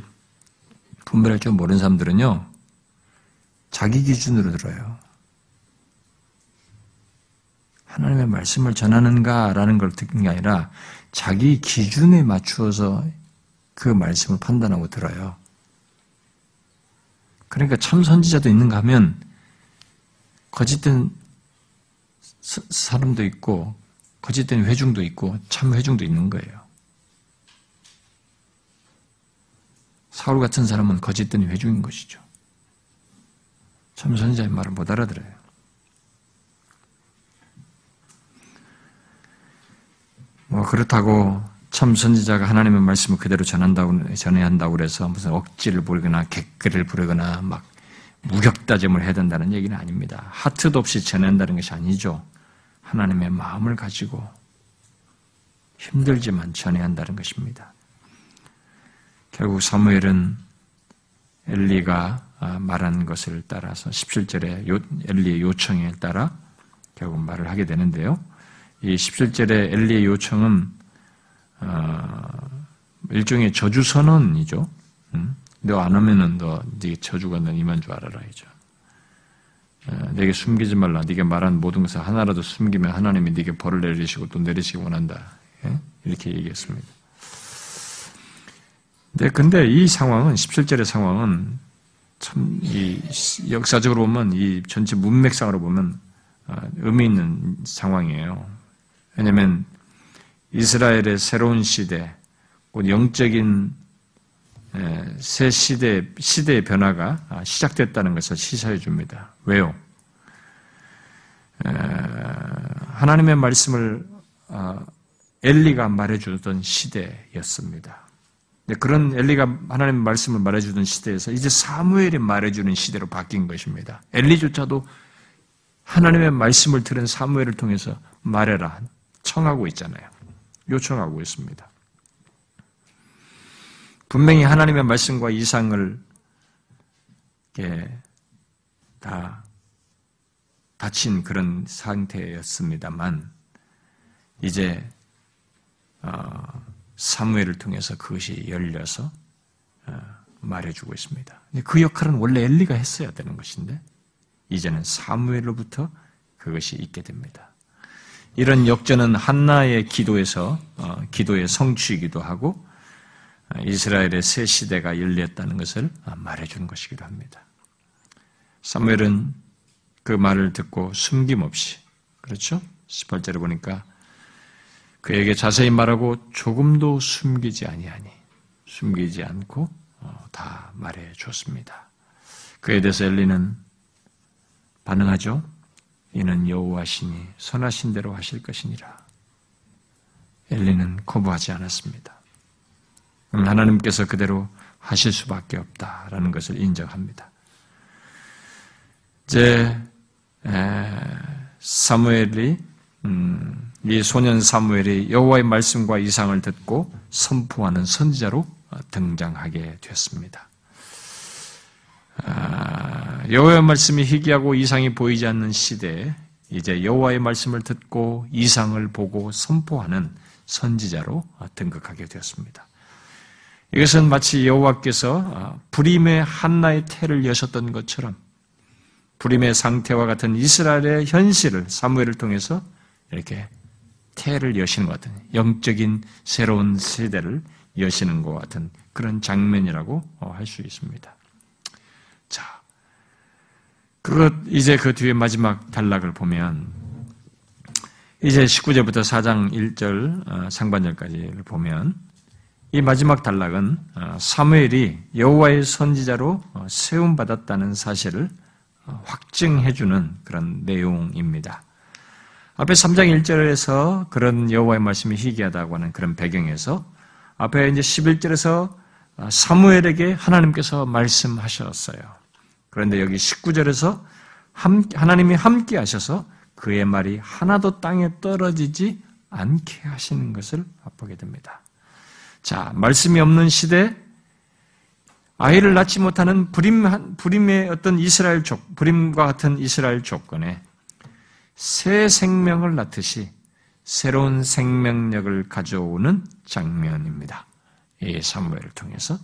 분별할 줄 모르는 사람들은요, 자기 기준으로 들어요. 하나님의 말씀을 전하는가라는 걸 듣는 게 아니라 자기 기준에 맞추어서 그 말씀을 판단하고 들어요. 그러니까 참 선지자도 있는가 하면 거짓된 사람도 있고 거짓된 회중도 있고 참 회중도 있는 거예요. 사울 같은 사람은 거짓된 회중인 것이죠. 참 선지자의 말을 못 알아들어요. 뭐 그렇다고 참 선지자가 하나님의 말씀을 그대로 전한다고 전해야 한다고 그래서 무슨 억지를 부리거나 객글을 부르거나 막 무격다짐을 해야 된다는 얘기는 아닙니다. 하트도 없이 전한다는 것이 아니죠. 하나님의 마음을 가지고 힘들지만 전해야 한다는 것입니다. 결국 사무엘은 엘리가 말한 것을 따라서 17절에 엘리의 요청에 따라 결국 말을 하게 되는데요. 이 17절에 엘리의 요청은 어, 일종의 저주 선언이죠. 응? 너안 하면은 너네 저주가 넌 임한 줄 알아라 이죠. 어, 내게 숨기지 말라. 네가 말한 모든 것을 하나라도 숨기면 하나님이 네게 벌을 내리시고 또 내리시기 원한다. 예? 이렇게 얘기했습니다. 네, 근데 이 상황은 17절의 상황은 참 이 역사적으로 보면 이 전체 문맥상으로 보면 어, 의미 있는 상황이에요. 왜냐하면 이스라엘의 새로운 시대, 곧 영적인 새 시대, 시대의 변화가 아, 시작됐다는 것을 시사해 줍니다. 왜요? 하나님의 말씀을 아, 엘리가 말해주던 시대였습니다. 그런 엘리가 하나님의 말씀을 말해주던 시대에서 이제 사무엘이 말해주는 시대로 바뀐 것입니다. 엘리조차도 하나님의 말씀을 들은 사무엘을 통해서 말해라 청하고 있잖아요. 요청하고 있습니다. 분명히 하나님의 말씀과 이상을 다 다친 그런 상태였습니다만 이제 어, 사무엘을 통해서 그것이 열려서 어, 말해주고 있습니다. 그 역할은 원래 엘리가 했어야 되는 것인데 이제는 사무엘로부터 그것이 있게 됩니다. 이런 역전은 한나의 기도에서 어, 기도의 성취이기도 하고 이스라엘의 새 시대가 열렸다는 것을 말해주는 것이기도 합니다. 사무엘은 그 말을 듣고 숨김없이 그렇죠? 18절에 보니까 그에게 자세히 말하고 조금도 숨기지 아니하니 숨기지 않고 어, 다 말해 줬습니다. 그에 대해서 엘리는 반응하죠. 이는 여호와시니 선하신 대로 하실 것이니라. 엘리는 거부하지 않았습니다. 하나님께서 그대로 하실 수밖에 없다라는 것을 인정합니다. 이제 사무엘이 음, 이 소년 사무엘이 여호와의 말씀과 이상을 듣고 선포하는 선지자로 등장하게 됐습니다. 아, 여호와의 말씀이 희귀하고 이상이 보이지 않는 시대에 이제 여호와의 말씀을 듣고 이상을 보고 선포하는 선지자로 등극하게 되었습니다. 이것은 마치 여호와께서 아, 불임의 한나의 태를 여셨던 것처럼 불임의 상태와 같은 이스라엘의 현실을 사무엘을 통해서 이렇게 태를 여시는 것 같은 영적인 새로운 세대를 여시는 것 같은 그런 장면이라고 어, 할수 있습니다. 자, 그것 이제 그 뒤에 마지막 단락을 보면 이제 19절부터 4장 1절 어, 상반절까지를 보면 이 마지막 단락은 어, 사무엘이 여호와의 선지자로 어, 세움 받았다는 사실을 어, 확증해 주는 그런 내용입니다. 앞에 3장 1절에서 그런 여호와의 말씀이 희귀하다고 하는 그런 배경에서 앞에 이제 11절에서 사무엘에게 하나님께서 말씀하셨어요. 그런데 여기 19절에서 하나님이 함께 하셔서 그의 말이 하나도 땅에 떨어지지 않게 하시는 것을 맛보게 됩니다. 자, 말씀이 없는 시대, 아이를 낳지 못하는 불임, 불임의 어떤 이스라엘 족, 불임과 같은 이스라엘 조건에 새 생명을 낳듯이 새로운 생명력을 가져오는 장면입니다. 이 사무엘을 통해서.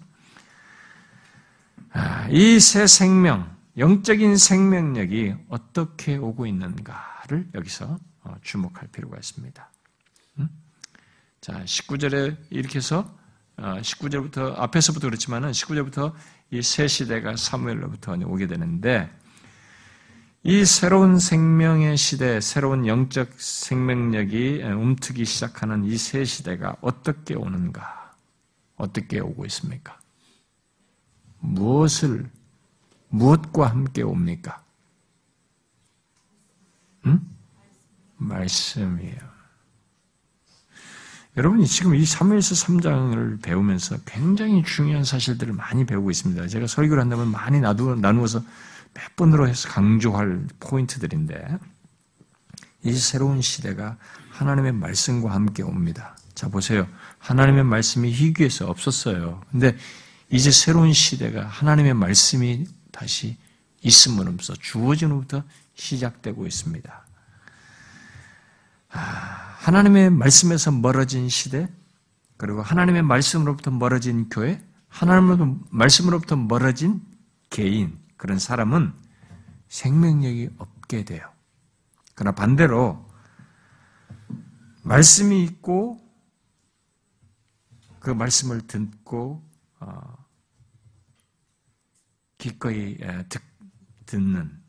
아, 이새 생명, 영적인 생명력이 어떻게 오고 있는가를 여기서 어, 주목할 필요가 있습니다. 음? 자, 19절에 이렇게 해서 19절부터 어, 앞에서부터 그렇지만은 19절부터 이 새 시대가 사무엘로부터 오게 되는데 이 새로운 생명의 시대, 새로운 영적 생명력이 움트기 시작하는 이 새 시대가 어떻게 오는가? 어떻게 오고 있습니까? 무엇을 무엇과 함께 옵니까? 응? 말씀이에요. 여러분이 지금 이 사무엘서 3장을 배우면서 굉장히 중요한 사실들을 많이 배우고 있습니다. 제가 설교를 한다면 많이 나누어서 몇 번으로 해서 강조할 포인트들인데 이 새로운 시대가 하나님의 말씀과 함께 옵니다. 자 보세요. 하나님의 말씀이 희귀해서 없었어요. 근데 이제 새로운 시대가 하나님의 말씀이 다시 있음으로써 주어짐으로부터 시작되고 있습니다. 아, 하나님의 말씀에서 멀어진 시대, 그리고 하나님의 말씀으로부터 멀어진 교회, 하나님의 말씀으로부터 멀어진 개인, 그런 사람은 생명력이 없게 돼요. 그러나 반대로, 말씀이 있고, 그 말씀을 듣고, 어, 기꺼이 듣, 듣는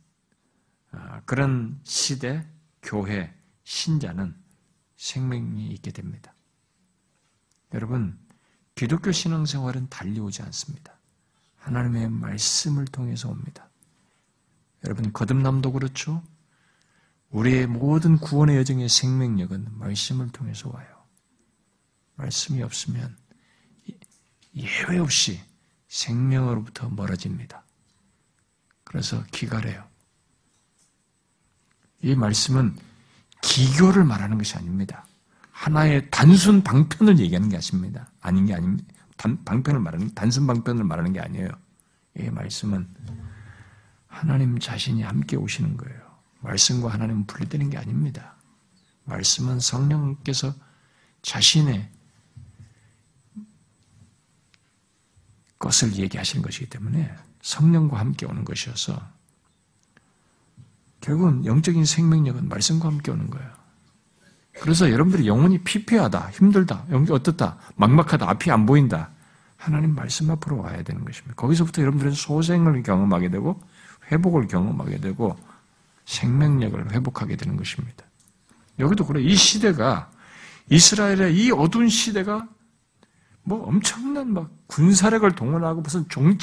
어, 그런 시대, 교회, 신자는 생명이 있게 됩니다. 여러분, 기독교 신앙생활은 달려오지 않습니다. 하나님의 말씀을 통해서 옵니다. 여러분, 거듭남도 그렇죠? 우리의 모든 구원의 여정의 생명력은 말씀을 통해서 와요. 말씀이 없으면 예외 없이 생명으로부터 멀어집니다. 그래서 기갈해요. 이 말씀은 기교를 말하는 것이 아닙니다. 하나의 단순 방편을 얘기하는 게 아닙니다. 아닌 게 아닙니다. 단, 방편을 말하는, 단순 방편을 말하는 게 아니에요. 이 말씀은 하나님 자신이 함께 오시는 거예요. 말씀과 하나님은 분리되는 게 아닙니다. 말씀은 성령께서 자신의 것을 얘기하시는 것이기 때문에 성령과 함께 오는 것이어서 결국은 영적인 생명력은 말씀과 함께 오는 거예요. 그래서 여러분들이 영혼이 피폐하다, 힘들다, 영이 어떻다, 막막하다, 앞이 안 보인다. 하나님 말씀 앞으로 와야 되는 것입니다. 거기서부터 여러분들은 소생을 경험하게 되고 회복을 경험하게 되고 생명력을 회복하게 되는 것입니다. 여기도 그래. 이 시대가 이스라엘의 이 어두운 시대가 뭐 엄청난 막 군사력을 동원하고 무슨 종,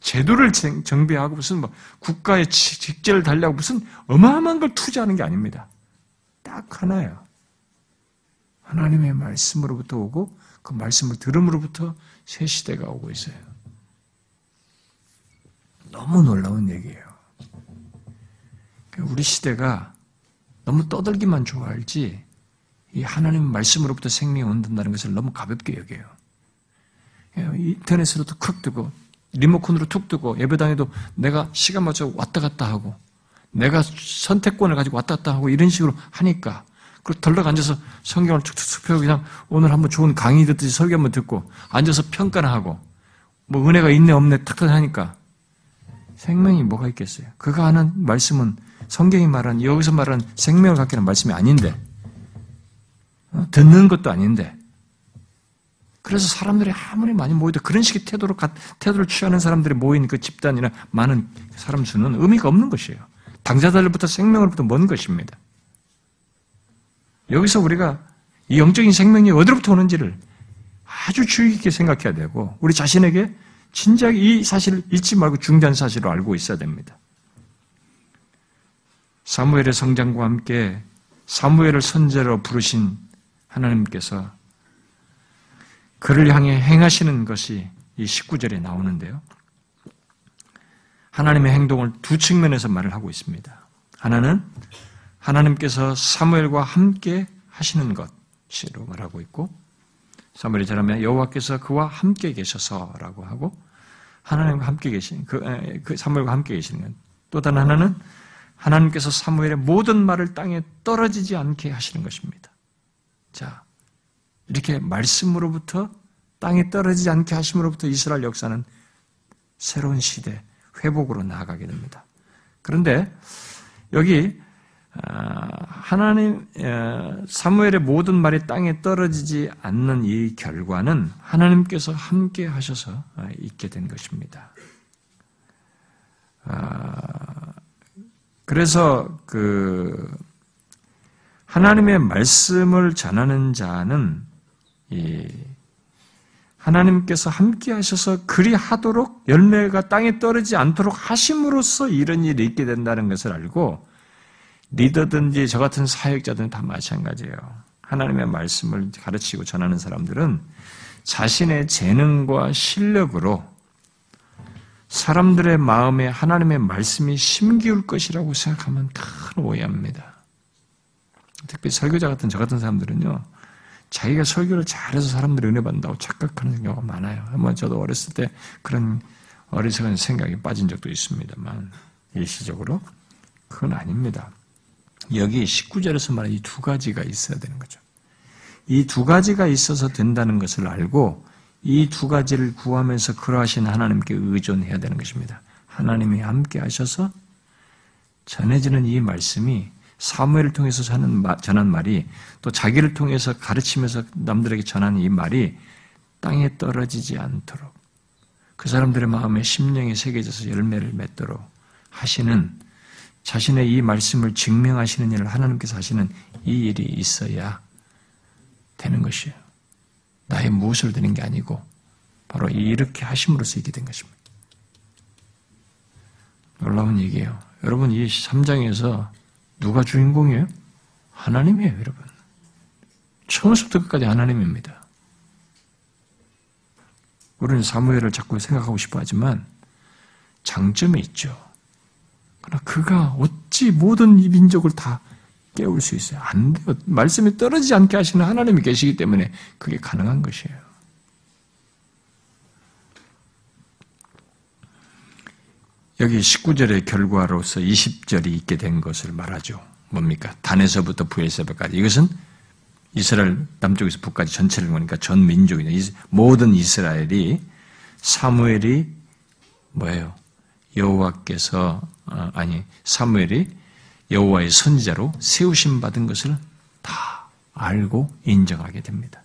제도를 정비하고 무슨 뭐 국가의 직제를 달려고 무슨 어마어마한 걸 투자하는 게 아닙니다. 딱 하나예요. 하나님의 말씀으로부터 오고 그 말씀을 들음으로부터 새 시대가 오고 있어요. 너무 놀라운 얘기예요. 우리 시대가 너무 떠들기만 좋아할지 이 하나님 말씀으로부터 생명이 온다는 것을 너무 가볍게 여겨요. 인터넷으로도 쿡 뜨고 리모컨으로 툭 뜨고 예배당에도 내가 시간 맞춰 왔다 갔다 하고 내가 선택권을 가지고 왔다 갔다 하고 이런 식으로 하니까 그 덜럭 앉아서 성경을 툭툭툭 펴고 그냥 오늘 한번 좋은 강의 듣듯이 설교 한번 듣고 앉아서 평가를 하고 뭐 은혜가 있네 없네 탁탁 하니까 생명이 뭐가 있겠어요? 그가 하는 말씀은 성경이 말하는 여기서 말하는 생명을 갖게 하는 말씀이 아닌데 어? 듣는 것도 아닌데 그래서 사람들이 아무리 많이 모여도 그런 식의 태도로, 태도를 취하는 사람들이 모인 그 집단이나 많은 사람 수는 의미가 없는 것이에요. 당사자들부터 생명으로부터 먼 것입니다. 여기서 우리가 이 영적인 생명이 어디로부터 오는지를 아주 주의 깊게 생각해야 되고, 우리 자신에게 진작 이 사실을 잊지 말고 중대한 사실을 알고 있어야 됩니다. 사무엘의 성장과 함께 사무엘을 선제로 부르신 하나님께서 그를 향해 행하시는 것이 이 19절에 나오는데요. 하나님의 행동을 두 측면에서 말을 하고 있습니다. 하나는 하나님께서 사무엘과 함께 하시는 것이로 말하고 있고 사무엘이 잘하면 여호와께서 그와 함께 계셔서라고 하고 하나님과 함께 계신 그, 그 사무엘과 함께 계시는 것. 또 다른 하나는 하나님께서 사무엘의 모든 말을 땅에 떨어지지 않게 하시는 것입니다. 자, 이렇게 말씀으로부터 땅에 떨어지지 않게 하심으로부터 이스라엘 역사는 새로운 시대, 회복으로 나아가게 됩니다. 그런데 여기 아, 하나님 사무엘의 모든 말이 땅에 떨어지지 않는 이 결과는 하나님께서 함께 하셔서 아, 있게 된 것입니다. 아, 그래서 그 하나님의 말씀을 전하는 자는 하나님께서 함께 하셔서 그리 하도록 열매가 땅에 떨어지지 않도록 하심으로써 이런 일이 있게 된다는 것을 알고 리더든지 저 같은 사역자들은 다 마찬가지예요. 하나님의 말씀을 가르치고 전하는 사람들은 자신의 재능과 실력으로 사람들의 마음에 하나님의 말씀이 심기울 것이라고 생각하면 큰 오해합니다. 특히 설교자 같은 저 같은 사람들은요, 자기가 설교를 잘해서 사람들이 은혜 받는다고 착각하는 경우가 많아요. 한번 저도 어렸을 때 그런 어리석은 생각에 빠진 적도 있습니다만, 일시적으로. 그건 아닙니다. 여기 19절에서 말한 이 두 가지가 있어야 되는 거죠. 이 두 가지가 있어서 된다는 것을 알고 이 두 가지를 구하면서 그러하신 하나님께 의존해야 되는 것입니다. 하나님이 함께 하셔서 전해지는 이 말씀이 사무엘을 통해서 전한 말이 또 자기를 통해서 가르치면서 남들에게 전하는 이 말이 땅에 떨어지지 않도록 그 사람들의 마음에 심령이 새겨져서 열매를 맺도록 하시는 자신의 이 말씀을 증명하시는 일을 하나님께서 하시는 이 일이 있어야 되는 것이에요. 나의 무엇을 드는 게 아니고 바로 이렇게 하심으로써 있게 된 것입니다. 놀라운 얘기예요. 여러분 이 3장에서 누가 주인공이에요? 하나님이에요, 여러분. 처음부터 끝까지 하나님입니다. 우리는 사무엘을 자꾸 생각하고 싶어 하지만 장점이 있죠. 그러나 그가 어찌 모든 이 민족을 다 깨울 수 있어요? 안 돼요. 말씀이 떨어지지 않게 하시는 하나님이 계시기 때문에 그게 가능한 것이에요. 여기 19절의 결과로서 20절이 있게 된 것을 말하죠. 뭡니까? 단에서부터 부에서까지. 이것은 이스라엘 남쪽에서 북까지 전체를 보니까 전 민족이냐. 모든 이스라엘이 사무엘이 뭐예요? 여호와께서 어, 아니 사무엘이 여호와의 선지자로 세우심 받은 것을 다 알고 인정하게 됩니다.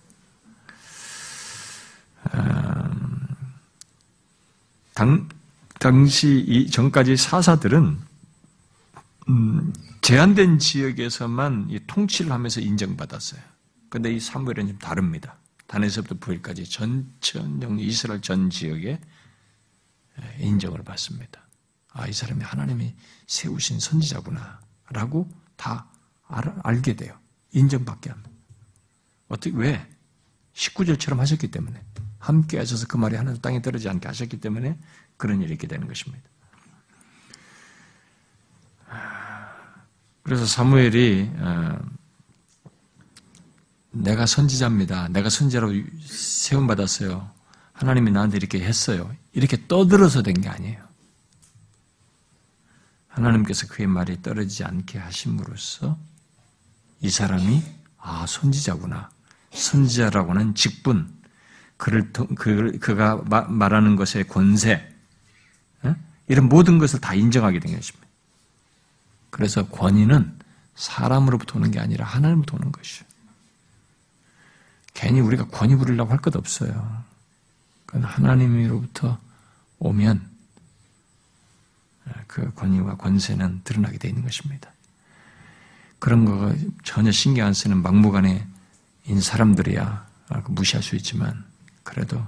음, 당, 당시 이 전까지 사사들은 음, 제한된 지역에서만 통치를 하면서 인정받았어요. 그런데 이 사무엘은 좀 다릅니다. 단에서부터 부엘까지 전천 이스라엘 전 지역에 인정을 받습니다. 아, 이 사람이 하나님이 세우신 선지자구나. 라고 다 알, 게 돼요. 인정받게 합니다. 어떻게, 왜? 19절처럼 하셨기 때문에. 함께 하셔서 그 말이 하나도 땅에 떨어지지 않게 하셨기 때문에 그런 일이 있게 되는 것입니다. 그래서 사무엘이, 어, 내가 선지자입니다. 내가 선지자로 세움 받았어요. 하나님이 나한테 이렇게 했어요. 이렇게 떠들어서 된 게 아니에요. 하나님께서 그의 말이 떨어지지 않게 하심으로써 이 사람이 아 선지자구나. 선지자라고 하는 직분, 그를 그, 그가 말하는 것의 권세, 이런 모든 것을 다 인정하게 된 것입니다. 그래서 권위는 사람으로부터 오는 게 아니라 하나님부터 오는 것이죠. 괜히 우리가 권위 부리려고 할 것 없어요. 그건 하나님으로부터 오면 그 권위와 권세는 드러나게 되어 있는 것입니다. 그런 거 전혀 신경 안 쓰는 막무가내 인 사람들이야 무시할 수 있지만 그래도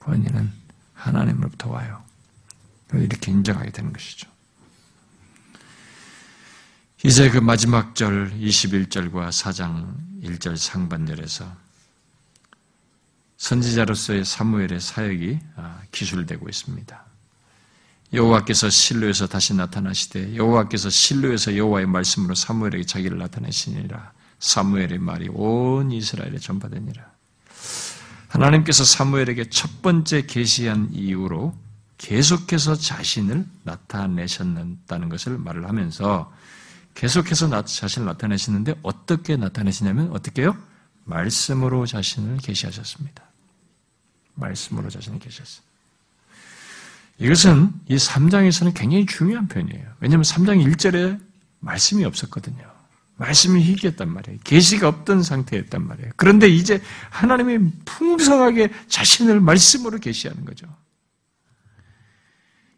권위는 하나님으로부터 와요. 이렇게 인정하게 되는 것이죠. 이제 그 마지막 절 21절과 4장 1절 상반절에서 선지자로서의 사무엘의 사역이 아, 기술되고 있습니다. 여호와께서 실로에서 다시 나타나시되 여호와께서 실로에서 여호와의 말씀으로 사무엘에게 자기를 나타내시니라. 사무엘의 말이 온 이스라엘에 전파되니라. 하나님께서 사무엘에게 첫 번째 계시한 이후로 계속해서 자신을 나타내셨다는 것을 말을 하면서 계속해서 자신을 나타내시는데 어떻게 나타내시냐면 어떻게요? 말씀으로 자신을 계시하셨습니다. 말씀으로 자신을 계셨어요. 이것은 이 3장에서는 굉장히 중요한 편이에요. 왜냐하면 3장 1절에 말씀이 없었거든요. 말씀이 희귀했단 말이에요. 계시가 없던 상태였단 말이에요. 그런데 이제 하나님이 풍성하게 자신을 말씀으로 계시하는 거죠.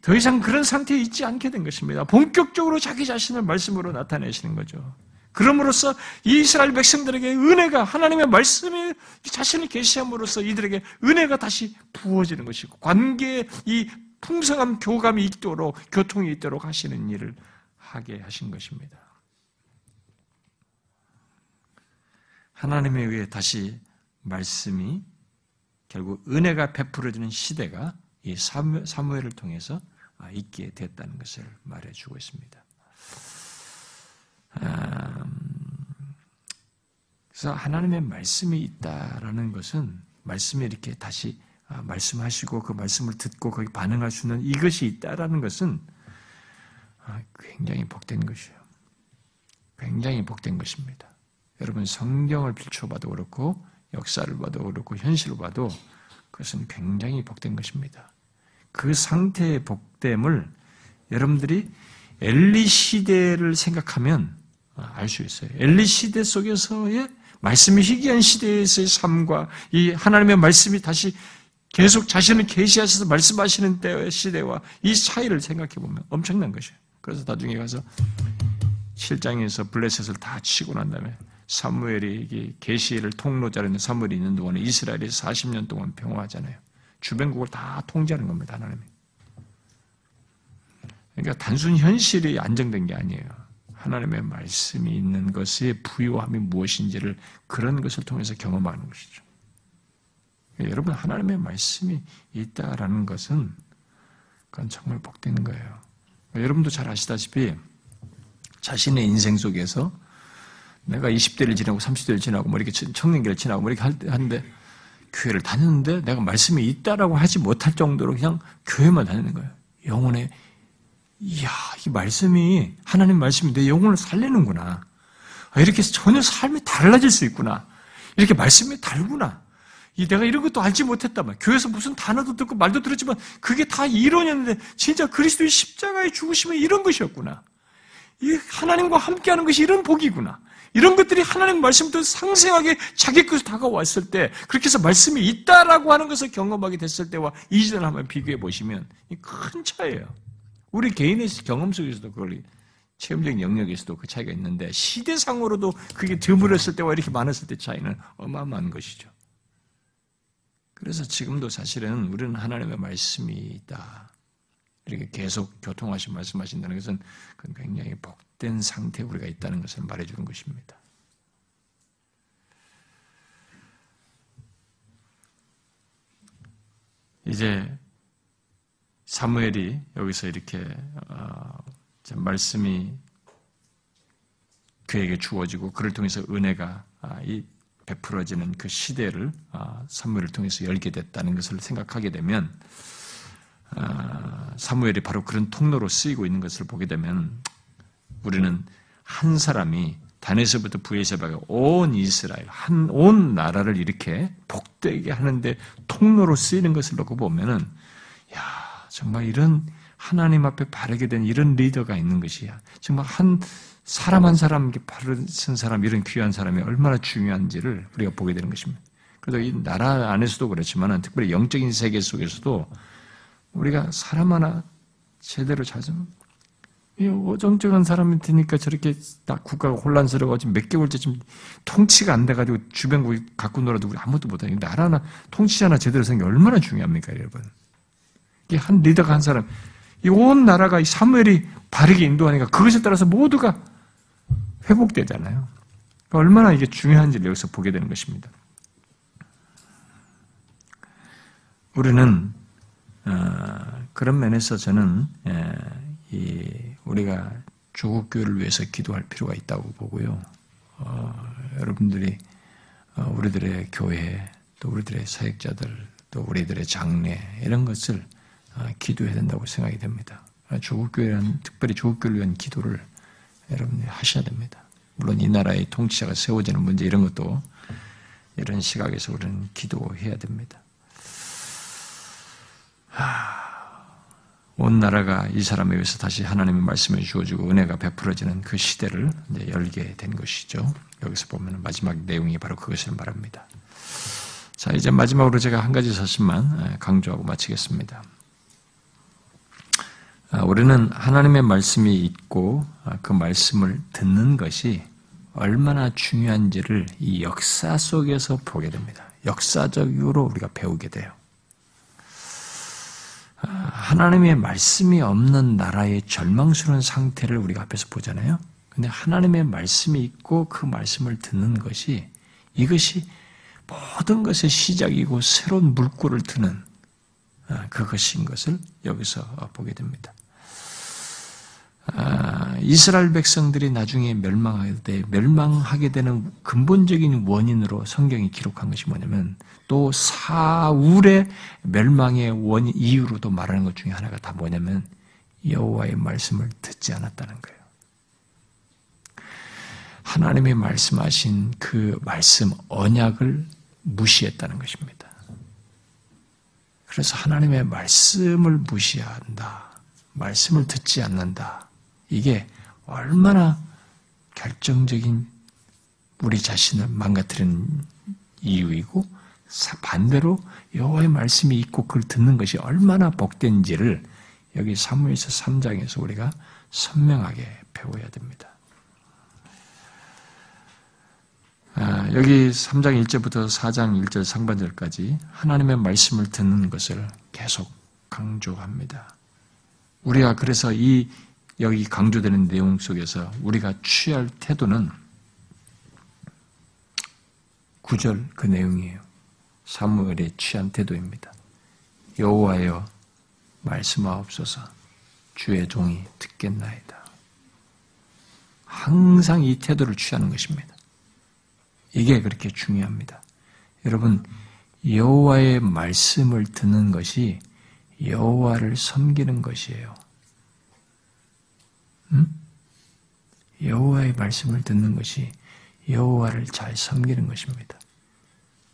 더 이상 그런 상태에 있지 않게 된 것입니다. 본격적으로 자기 자신을 말씀으로 나타내시는 거죠. 그럼으로써 이스라엘 백성들에게 은혜가 하나님의 말씀이 자신을 계시함으로써 이들에게 은혜가 다시 부어지는 것이고 관계에 이 풍성한 교감이 있도록 교통이 있도록 하시는 일을 하게 하신 것입니다. 하나님에 의해 다시 말씀이 결국 은혜가 베풀어지는 시대가 이 사무엘을 통해서 있게 됐다는 것을 말해주고 있습니다. 그래서 하나님의 말씀이 있다라는 것은 말씀이 이렇게 다시 아, 말씀하시고 그 말씀을 듣고 거기 반응할 수 있는 이것이 있다라는 것은 아, 굉장히 복된 것이에요. 굉장히 복된 것입니다. 여러분 성경을 비춰봐도 그렇고 역사를 봐도 그렇고 현실을 봐도 그것은 굉장히 복된 것입니다. 그 상태의 복됨을 여러분들이 엘리 시대를 생각하면 알 수 있어요. 엘리 시대 속에서의 말씀이 희귀한 시대에서의 삶과 이 하나님의 말씀이 다시 계속 자신을 계시하셔서 말씀하시는 때의 시대와 이 차이를 생각해 보면 엄청난 것이에요. 그래서 나중에 가서 7장에서 블레셋을 다 치고 난 다음에 사무엘이 계시를 통로자로 있는 사무엘이 있는 동안에 이스라엘이 40년 동안 평화하잖아요. 주변국을 다 통제하는 겁니다, 하나님이. 그러니까 단순 현실이 안정된 게 아니에요. 하나님의 말씀이 있는 것의 부요함이 무엇인지를 그런 것을 통해서 경험하는 것이죠. 여러분, 하나님의 말씀이 있다라는 것은 그건 정말 복된 거예요. 여러분도 잘 아시다시피 자신의 인생 속에서 내가 20대를 지나고 30대를 지나고 뭐 이렇게 청년기를 지나고 뭐 이렇게 하는데 교회를 다녔는데 내가 말씀이 있다라고 하지 못할 정도로 그냥 교회만 다니는 거예요. 영혼에 이야, 이 말씀이 하나님 말씀이 내 영혼을 살리는구나. 아, 이렇게 전혀 삶이 달라질 수 있구나. 이렇게 말씀이 달구나. 이 내가 이런 것도 알지 못했단 말. 교회에서 무슨 단어도 듣고 말도 들었지만 그게 다 이론이었는데 진짜 그리스도의 십자가의 죽으심은 이런 것이었구나. 이 하나님과 함께하는 것이 이런 복이구나. 이런 것들이 하나님 말씀부터 상생하게 자기 것으로 다가왔을 때 그렇게 해서 말씀이 있다라고 하는 것을 경험하게 됐을 때와 이전을 한번 비교해 보시면 큰 차이예요. 우리 개인의 경험 속에서도 그걸 체험적 영역에서도 그 차이가 있는데 시대상으로도 그게 드물었을 때와 이렇게 많았을 때 차이는 어마어마한 것이죠. 그래서 지금도 사실은 우리는 하나님의 말씀이 있다. 이렇게 계속 교통하신 말씀하신다는 것은 굉장히 복된 상태에 우리가 있다는 것을 말해주는 것입니다. 이제 사무엘이 여기서 이렇게 어, 말씀이 그에게 주어지고 그를 통해서 은혜가 아, 베풀어지는 그 시대를 아, 사무엘을 통해서 열게 됐다는 것을 생각하게 되면 아, 사무엘이 바로 그런 통로로 쓰이고 있는 것을 보게 되면 우리는 한 사람이 단에서부터 부에서까지 온 이스라엘 한 온 나라를 이렇게 복되게 하는데 통로로 쓰이는 것을 놓고 보면은 야 정말 이런 하나님 앞에 바르게 된 이런 리더가 있는 것이야. 정말 한 사람 한 사람 바른 사람 이런 귀한 사람이 얼마나 중요한지를 우리가 보게 되는 것입니다. 그래서 이 나라 안에서도 그렇지만 특별히 영적인 세계 속에서도 우리가 사람 하나 제대로 찾으면 이 어정쩡한 사람이 되니까 저렇게 딱 국가가 혼란스러워가지고 몇 개월째 지금 통치가 안 돼가지고 주변국이 갖고 놀아도 우리 아무것도 못하니 나라 하나 통치 하나 제대로 생겨 얼마나 중요합니까 여러분 한 리더가 한 사람, 이 온 나라가 이 사무엘이 바르게 인도하니까 그것에 따라서 모두가 회복되잖아요. 그러니까 얼마나 이게 중요한지를 여기서 보게 되는 것입니다. 우리는 어, 그런 면에서 저는 우리가 조국 교회를 위해서 기도할 필요가 있다고 보고요. 어, 여러분들이 어, 우리들의 교회, 또 우리들의 사역자들, 또 우리들의 장례 이런 것을 어, 기도해야 된다고 생각이 됩니다. 조국 교회는 특별히 조국 교회를 위한 기도를 여러분이 하셔야 됩니다. 물론 이 나라의 통치자가 세워지는 문제 이런 것도 이런 시각에서 우리는 기도해야 됩니다. 온 나라가 이 사람에 의해서 다시 하나님의 말씀을 주어지고 은혜가 베풀어지는 그 시대를 열게 된 것이죠. 여기서 보면 마지막 내용이 바로 그것을 말합니다. 자, 이제 마지막으로 제가 한 가지 사실만 강조하고 마치겠습니다. 아, 우리는 하나님의 말씀이 있고 아, 그 말씀을 듣는 것이 얼마나 중요한지를 이 역사 속에서 보게 됩니다. 역사적으로 우리가 배우게 돼요. 아, 하나님의 말씀이 없는 나라의 절망스러운 상태를 우리가 앞에서 보잖아요. 근데 하나님의 말씀이 있고 그 말씀을 듣는 것이 이것이 모든 것의 시작이고 새로운 물꼬를 트는 아, 그것인 것을 여기서 보게 됩니다. 아, 이스라엘 백성들이 나중에 멸망하게 멸망하게 되는 근본적인 원인으로 성경이 기록한 것이 뭐냐면 또 사울의 멸망의 원인 이유로도 말하는 것 중에 하나가 다 뭐냐면 여호와의 말씀을 듣지 않았다는 거예요. 하나님의 말씀하신 그 말씀 언약을 무시했다는 것입니다. 그래서 하나님의 말씀을 무시한다. 말씀을 듣지 않는다. 이게 얼마나 결정적인 우리 자신을 망가뜨리는 이유이고 반대로 여호와의 말씀이 있고 그걸 듣는 것이 얼마나 복된지를 여기 사무엘서 3장에서 우리가 선명하게 배워야 됩니다. 아, 여기 3장 1절부터 4장 1절 상반절까지 하나님의 말씀을 듣는 것을 계속 강조합니다. 우리가 그래서 이 여기 강조되는 내용 속에서 우리가 취할 태도는 구절 그 내용이에요. 사무엘의 취한 태도입니다. 여호와여 말씀하옵소서 주의 종이 듣겠나이다. 항상 이 태도를 취하는 것입니다. 이게 그렇게 중요합니다. 여러분 여호와의 말씀을 듣는 것이 여호와를 섬기는 것이에요. 음? 여호와의 말씀을 듣는 것이 여호와를 잘 섬기는 것입니다.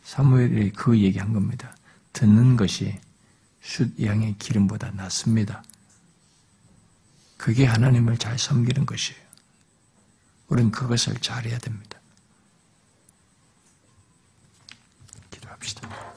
사무엘이 그 얘기한 겁니다. 듣는 것이 숫 양의 기름보다 낫습니다. 그게 하나님을 잘 섬기는 것이에요. 우리는 그것을 잘해야 됩니다. 기도합시다.